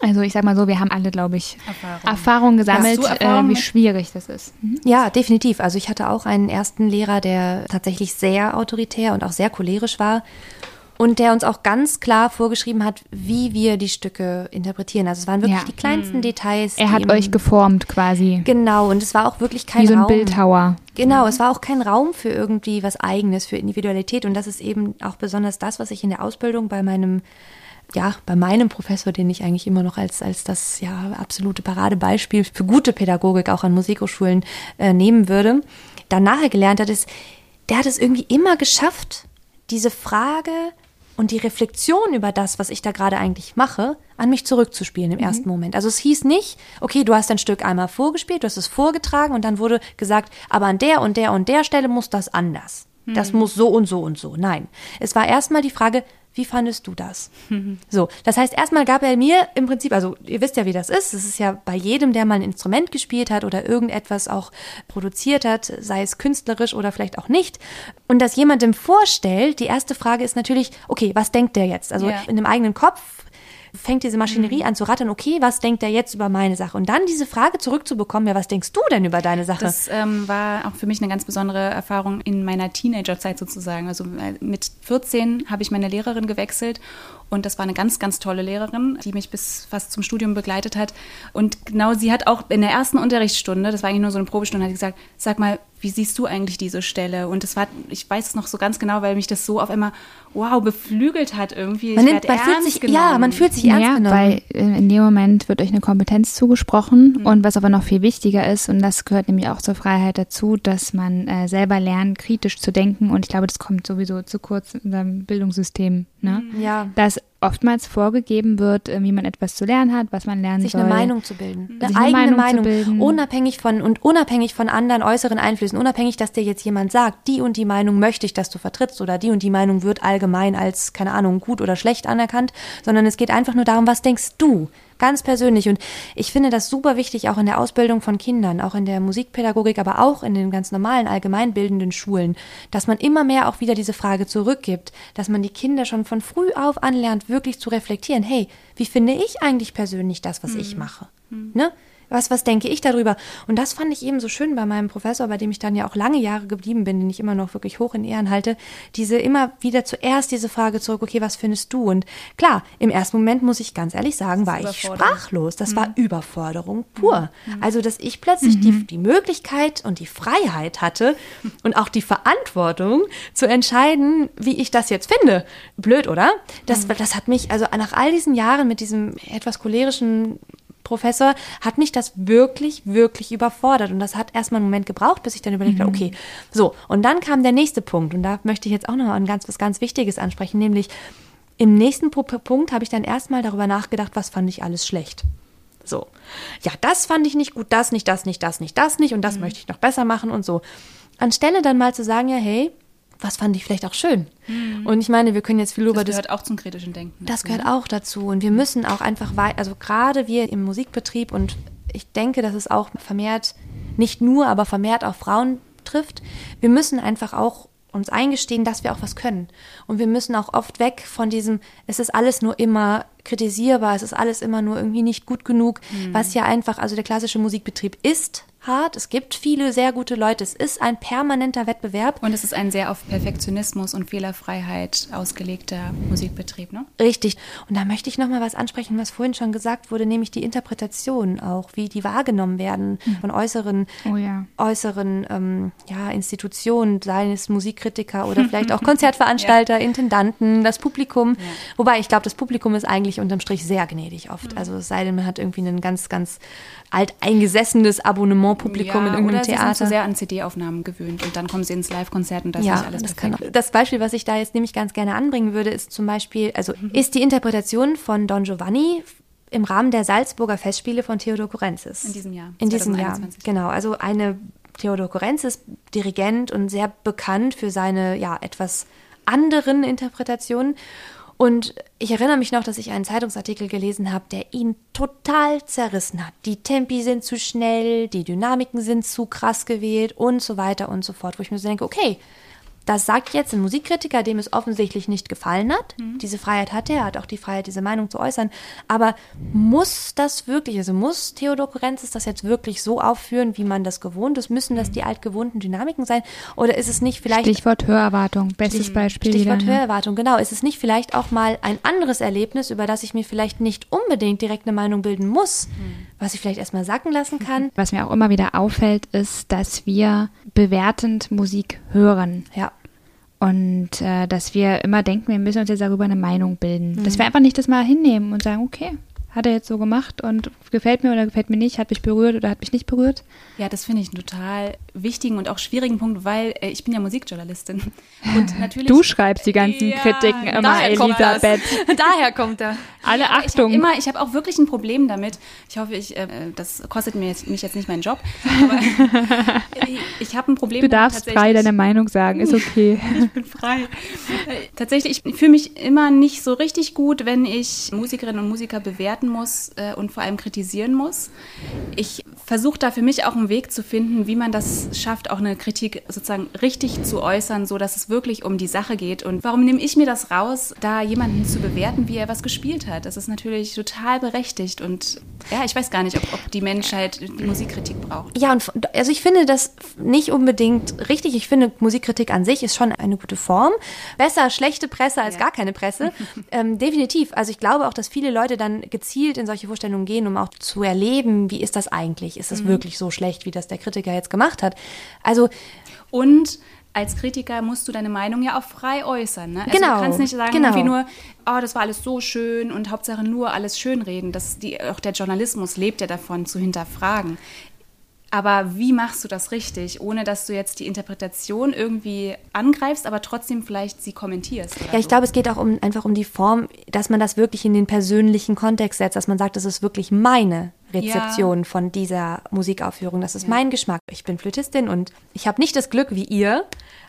also ich sag mal so, wir haben alle, glaube ich, Erfahrung, Erfahrung gesammelt, Erfahrung äh, wie schwierig das ist. Mhm. Ja, definitiv. Also ich hatte auch einen ersten Lehrer, der tatsächlich sehr autoritär und auch sehr cholerisch war und der uns auch ganz klar vorgeschrieben hat, wie wir die Stücke interpretieren. Also es waren wirklich ja. die kleinsten mhm. Details. Er hat euch geformt quasi. Genau, und es war auch wirklich kein Raum. Wie so ein Raum. Bildhauer. Genau, es war auch kein Raum für irgendwie was Eigenes, für Individualität. Und das ist eben auch besonders das, was ich in der Ausbildung bei meinem ja, bei meinem Professor, den ich eigentlich immer noch als, als das ja absolute Paradebeispiel für gute Pädagogik auch an Musikhochschulen äh, nehmen würde, dann nachher gelernt hat, ist, der hat es irgendwie immer geschafft, diese Frage und die Reflexion über das, was ich da gerade eigentlich mache, an mich zurückzuspielen im mhm. ersten Moment. Also es hieß nicht, okay, du hast dein Stück einmal vorgespielt, du hast es vorgetragen und dann wurde gesagt, aber an der und der und der Stelle muss das anders. Mhm. Das muss so und so und so. Nein. Es war erstmal die Frage, wie fandest du das? Mhm. So, das heißt, erstmal gab er mir im Prinzip, also ihr wisst ja, wie das ist. Es ist ja bei jedem, der mal ein Instrument gespielt hat oder irgendetwas auch produziert hat, sei es künstlerisch oder vielleicht auch nicht. Und das jemandem vorstellt, die erste Frage ist natürlich, okay, was denkt der jetzt? Also ja. in dem eigenen Kopf fängt diese Maschinerie mhm. an zu rattern, okay, was denkt er jetzt über meine Sache? Und dann diese Frage zurückzubekommen, ja, was denkst du denn über deine Sache? Das ähm, war auch für mich eine ganz besondere Erfahrung in meiner Teenagerzeit sozusagen. Also äh, mit 14 habe ich meine Lehrerin gewechselt und das war eine ganz, ganz tolle Lehrerin, die mich bis fast zum Studium begleitet hat. Und genau sie hat auch in der ersten Unterrichtsstunde, das war eigentlich nur so eine Probestunde, hat gesagt, sag mal, wie siehst du eigentlich diese Stelle? Und das war, ich weiß es noch so ganz genau, weil mich das so auf einmal, wow, beflügelt hat irgendwie. Man, nimmt, man fühlt sich, genommen. ja, man fühlt sich ernst ja, genommen. Weil äh, in dem Moment wird euch eine Kompetenz zugesprochen mhm. und was aber noch viel wichtiger ist, und das gehört nämlich auch zur Freiheit dazu, dass man äh, selber lernt, kritisch zu denken. Und ich glaube, das kommt sowieso zu kurz in unserem Bildungssystem. Ne? Mhm. Ja. Dass oftmals vorgegeben wird, äh, wie man etwas zu lernen hat, was man lernen sich soll. Sich eine Meinung zu bilden. Eine eigene Meinung, Meinung unabhängig von und unabhängig von anderen äußeren Einflüssen, unabhängig, dass dir jetzt jemand sagt, die und die Meinung möchte ich, dass du vertrittst oder die und die Meinung wird allgemein als keine Ahnung gut oder schlecht anerkannt, sondern es geht einfach nur darum, was denkst du? Ganz persönlich. Und ich finde das super wichtig, auch in der Ausbildung von Kindern, auch in der Musikpädagogik, aber auch in den ganz normalen allgemeinbildenden Schulen, dass man immer mehr auch wieder diese Frage zurückgibt, dass man die Kinder schon von früh auf anlernt, wirklich zu reflektieren. Hey, wie finde ich eigentlich persönlich das, was mhm. ich mache? Mhm. Ne? Was, was denke ich darüber? Und das fand ich eben so schön bei meinem Professor, bei dem ich dann ja auch lange Jahre geblieben bin, den ich immer noch wirklich hoch in Ehren halte, diese immer wieder zuerst diese Frage zurück, okay, was findest du? Und klar, im ersten Moment muss ich ganz ehrlich sagen, war ich sprachlos. Das mhm. war Überforderung pur. Mhm. Also, dass ich plötzlich mhm. die, die Möglichkeit und die Freiheit hatte und auch die Verantwortung zu entscheiden, wie ich das jetzt finde. Blöd, oder? Das, mhm. das hat mich, also nach all diesen Jahren mit diesem etwas cholerischen Professor, hat mich das wirklich, wirklich überfordert. Und das hat erstmal einen Moment gebraucht, bis ich dann überlegt mhm. habe, okay, so. Und dann kam der nächste Punkt. Und da möchte ich jetzt auch noch ein ganz, was ganz Wichtiges ansprechen, nämlich im nächsten Punkt habe ich dann erstmal darüber nachgedacht, was fand ich alles schlecht. So. Ja, das fand ich nicht gut, das nicht, das nicht, das nicht, das nicht und das mhm. möchte ich noch besser machen und so. Anstelle dann mal zu sagen, ja, hey, was fand ich vielleicht auch schön. Mhm. Und ich meine, wir können jetzt viel über das. Das gehört auch zum kritischen Denken. Das gehört ne? auch dazu. Und wir müssen auch einfach weiter, also gerade wir im Musikbetrieb und ich denke, dass es auch vermehrt, nicht nur, aber vermehrt auch Frauen trifft. Wir müssen einfach auch uns eingestehen, dass wir auch was können. Und wir müssen auch oft weg von diesem, es ist alles nur immer kritisierbar, es ist alles immer nur irgendwie nicht gut genug, mhm. was ja einfach, also der klassische Musikbetrieb ist hart. Es gibt viele sehr gute Leute. Es ist ein permanenter Wettbewerb. Und es ist ein sehr auf Perfektionismus und Fehlerfreiheit ausgelegter Musikbetrieb, ne? Richtig. Und da möchte ich noch mal was ansprechen, was vorhin schon gesagt wurde, nämlich die Interpretation auch, wie die wahrgenommen werden mhm. von äußeren, oh ja. äußeren ähm, ja, Institutionen, seien es Musikkritiker oder vielleicht auch Konzertveranstalter, ja. Intendanten, das Publikum. Wobei ich glaube, das Publikum ist eigentlich unterm Strich sehr gnädig oft. Mhm. Also es sei denn, man hat irgendwie einen ganz, ganz alteingesessenes Abonnementpublikum ja, in irgendeinem oder Theater. Sie sind zu sehr an CD-Aufnahmen gewöhnt und dann kommen sie ins Live-Konzert und das ja, ist alles das perfekt. Kann, das Beispiel, was ich da jetzt nämlich ganz gerne anbringen würde, ist zum Beispiel, also mhm. ist die Interpretation von Don Giovanni im Rahmen der Salzburger Festspiele von Theodor Kurenzis. In diesem Jahr. In diesem Jahr, genau. Also eine Theodor Kurenzis, Dirigent und sehr bekannt für seine ja etwas anderen Interpretationen. Und ich erinnere mich noch, dass ich einen Zeitungsartikel gelesen habe, der ihn total zerrissen hat. Die Tempi sind zu schnell, die Dynamiken sind zu krass gewählt und so weiter und so fort. Wo ich mir so denke, okay, das sagt jetzt ein Musikkritiker, dem es offensichtlich nicht gefallen hat. Mhm. Diese Freiheit hat er, er hat auch die Freiheit, diese Meinung zu äußern. Aber muss das wirklich, also muss Theodor Korenzis das jetzt wirklich so aufführen, wie man das gewohnt ist? Müssen das mhm. die altgewohnten Dynamiken sein? Oder ist es nicht vielleicht. Stichwort Hörerwartung, bestes Stich, Beispiel. Stichwort wieder, ne? Hörerwartung, genau. Ist es nicht vielleicht auch mal ein anderes Erlebnis, über das ich mir vielleicht nicht unbedingt direkt eine Meinung bilden muss, mhm. Was ich vielleicht erstmal sacken lassen kann? Was mir auch immer wieder auffällt, ist, dass wir bewertend Musik hören. Ja. Und äh, dass wir immer denken, wir müssen uns jetzt darüber eine Meinung bilden. Mhm. Dass wir einfach nicht das mal hinnehmen und sagen, okay, hat er jetzt so gemacht und gefällt mir oder gefällt mir nicht, hat mich berührt oder hat mich nicht berührt. Ja, das finde ich einen total wichtigen und auch schwierigen Punkt, weil äh, ich bin ja Musikjournalistin. Und natürlich. Du schreibst die ganzen Ja, Kritiken immer, daher kommt das. Elisabeth. Daher kommt er. Alle Achtung. Ich habe immer, ich habe auch wirklich ein Problem damit. Ich hoffe, ich, äh, das kostet mir jetzt, mich jetzt nicht meinen Job. Aber ich, habe ein Problem. du damit darfst frei deine Meinung sagen, ist okay. ich bin frei. Äh, Tatsächlich, ich fühle mich immer nicht so richtig gut, wenn ich Musikerinnen und Musiker bewerten muss äh, und vor allem kritisieren muss. Ich versuche da für mich auch einen Weg zu finden, wie man das schafft, auch eine Kritik sozusagen richtig zu äußern, so dass es wirklich um die Sache geht. Und warum nehme ich mir das raus, da jemanden zu bewerten, wie er was gespielt hat? Das ist natürlich total berechtigt. Und ja, ich weiß gar nicht, ob, ob die Menschheit die Musikkritik braucht. Ja, und also ich finde das nicht unbedingt richtig. Ich finde, Musikkritik an sich ist schon eine gute Form. Besser schlechte Presse als Ja. gar keine Presse. ähm, definitiv. Also ich glaube auch, dass viele Leute dann gezielt in solche Vorstellungen gehen, um auch zu erleben, wie ist das eigentlich? Ist das wirklich so schlecht, wie das der Kritiker jetzt gemacht hat? Also Und als Kritiker musst du deine Meinung ja auch frei äußern. Ne? Also Genau, Du kannst nicht sagen, genau. irgendwie nur, oh, das war alles so schön und Hauptsache nur alles schönreden. Das, die, auch der Journalismus lebt ja davon, zu hinterfragen. Aber wie machst du das richtig, ohne dass du jetzt die Interpretation irgendwie angreifst, aber trotzdem vielleicht sie kommentierst? Ja, ich so? glaube, es geht auch um, einfach um die Form, dass man das wirklich in den persönlichen Kontext setzt, dass man sagt, das ist wirklich meine Rezeption von dieser Musikaufführung. Das ist mein Geschmack. Ich bin Flötistin und ich habe nicht das Glück wie ihr,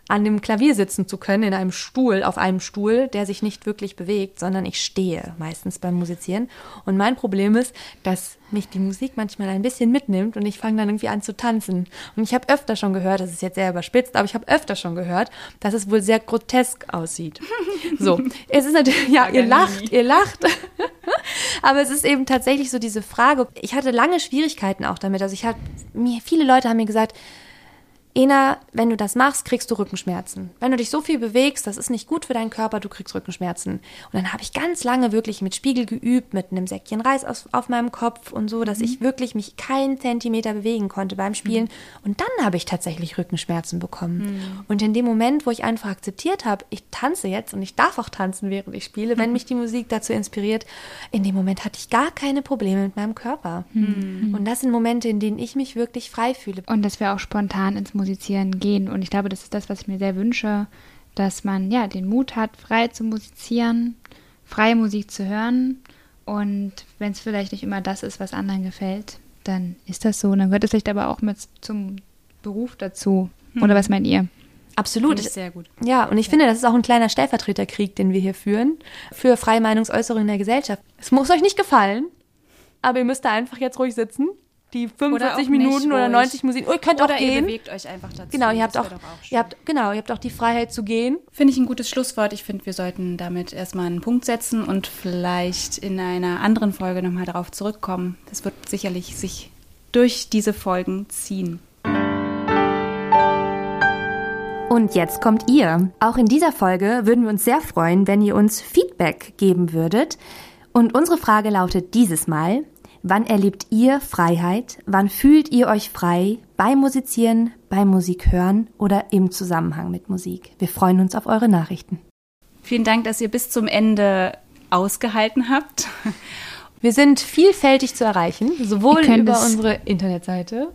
an dem Klavier sitzen zu können, in einem Stuhl, auf einem Stuhl, der sich nicht wirklich bewegt, sondern ich stehe meistens beim Musizieren. Und mein Problem ist, dass mich die Musik manchmal ein bisschen mitnimmt und ich fange dann irgendwie an zu tanzen. Und ich habe öfter schon gehört, das ist jetzt sehr überspitzt, aber ich habe öfter schon gehört, dass es wohl sehr grotesk aussieht. So, es ist natürlich, ja, ihr lacht, ihr lacht. Aber es ist eben tatsächlich so diese Frage. Ich hatte lange Schwierigkeiten auch damit. Also ich habe mir viele Leute haben mir gesagt, Ena, wenn du das machst, kriegst du Rückenschmerzen. Wenn du dich so viel bewegst, das ist nicht gut für deinen Körper, du kriegst Rückenschmerzen. Und dann habe ich ganz lange wirklich mit Spiegel geübt, mit einem Säckchen Reis aus, auf meinem Kopf und so, dass ich wirklich mich keinen Zentimeter bewegen konnte beim Spielen. Und dann habe ich tatsächlich Rückenschmerzen bekommen. Und in dem Moment, wo ich einfach akzeptiert habe, ich tanze jetzt und ich darf auch tanzen, während ich spiele, wenn mich die Musik dazu inspiriert, in dem Moment hatte ich gar keine Probleme mit meinem Körper. Und das sind Momente, in denen ich mich wirklich frei fühle. Und dass wir auch spontan ins Musizieren gehen. Und ich glaube, das ist das, was ich mir sehr wünsche, dass man ja den Mut hat, frei zu musizieren, freie Musik zu hören. Und wenn es vielleicht nicht immer das ist, was anderen gefällt, dann ist das so. Und dann gehört es vielleicht aber auch mit zum Beruf dazu. Oder was meint ihr? Absolut. Finde ich sehr gut. Ja, und ich finde, das ist auch ein kleiner Stellvertreterkrieg, den wir hier führen, für freie Meinungsäußerung in der Gesellschaft. Es muss euch nicht gefallen, aber ihr müsst da einfach jetzt ruhig sitzen. Die 45 auch Minuten nicht oder ruhig. 90 Musik. Oh, ihr könnt Oder auch ihr gehen. bewegt euch einfach dazu. Genau, ihr habt auch, schön. ihr habt, genau, ihr habt auch die Freiheit zu gehen. Finde ich ein gutes Schlusswort. Ich finde, wir sollten damit erstmal einen Punkt setzen und vielleicht in einer anderen Folge nochmal darauf zurückkommen. Das wird sicherlich sich durch diese Folgen ziehen. Und jetzt kommt ihr. Auch in dieser Folge würden wir uns sehr freuen, wenn ihr uns Feedback geben würdet. Und unsere Frage lautet dieses Mal, wann erlebt ihr Freiheit? Wann fühlt ihr euch frei beim Musizieren, beim Musik hören oder im Zusammenhang mit Musik? Wir freuen uns auf eure Nachrichten. Vielen Dank, dass ihr bis zum Ende ausgehalten habt. Wir sind vielfältig zu erreichen, sowohl über unsere Internetseite,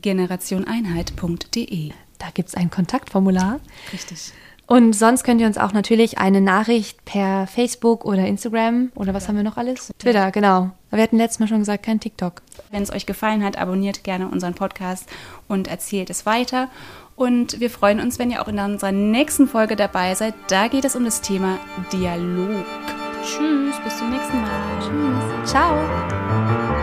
Generationeinheit.de. da gibt es ein Kontaktformular, Richtig. Und sonst könnt ihr uns auch natürlich eine Nachricht per Facebook oder Instagram oder was haben wir noch alles? Twitter, genau. Wir hatten letztes Mal schon gesagt, kein TikTok. Wenn es euch gefallen hat, abonniert gerne unseren Podcast und erzählt es weiter. Und wir freuen uns, wenn ihr auch in unserer nächsten Folge dabei seid. Da geht es um das Thema Dialog. Tschüss, bis zum nächsten Mal. Tschüss. Ciao!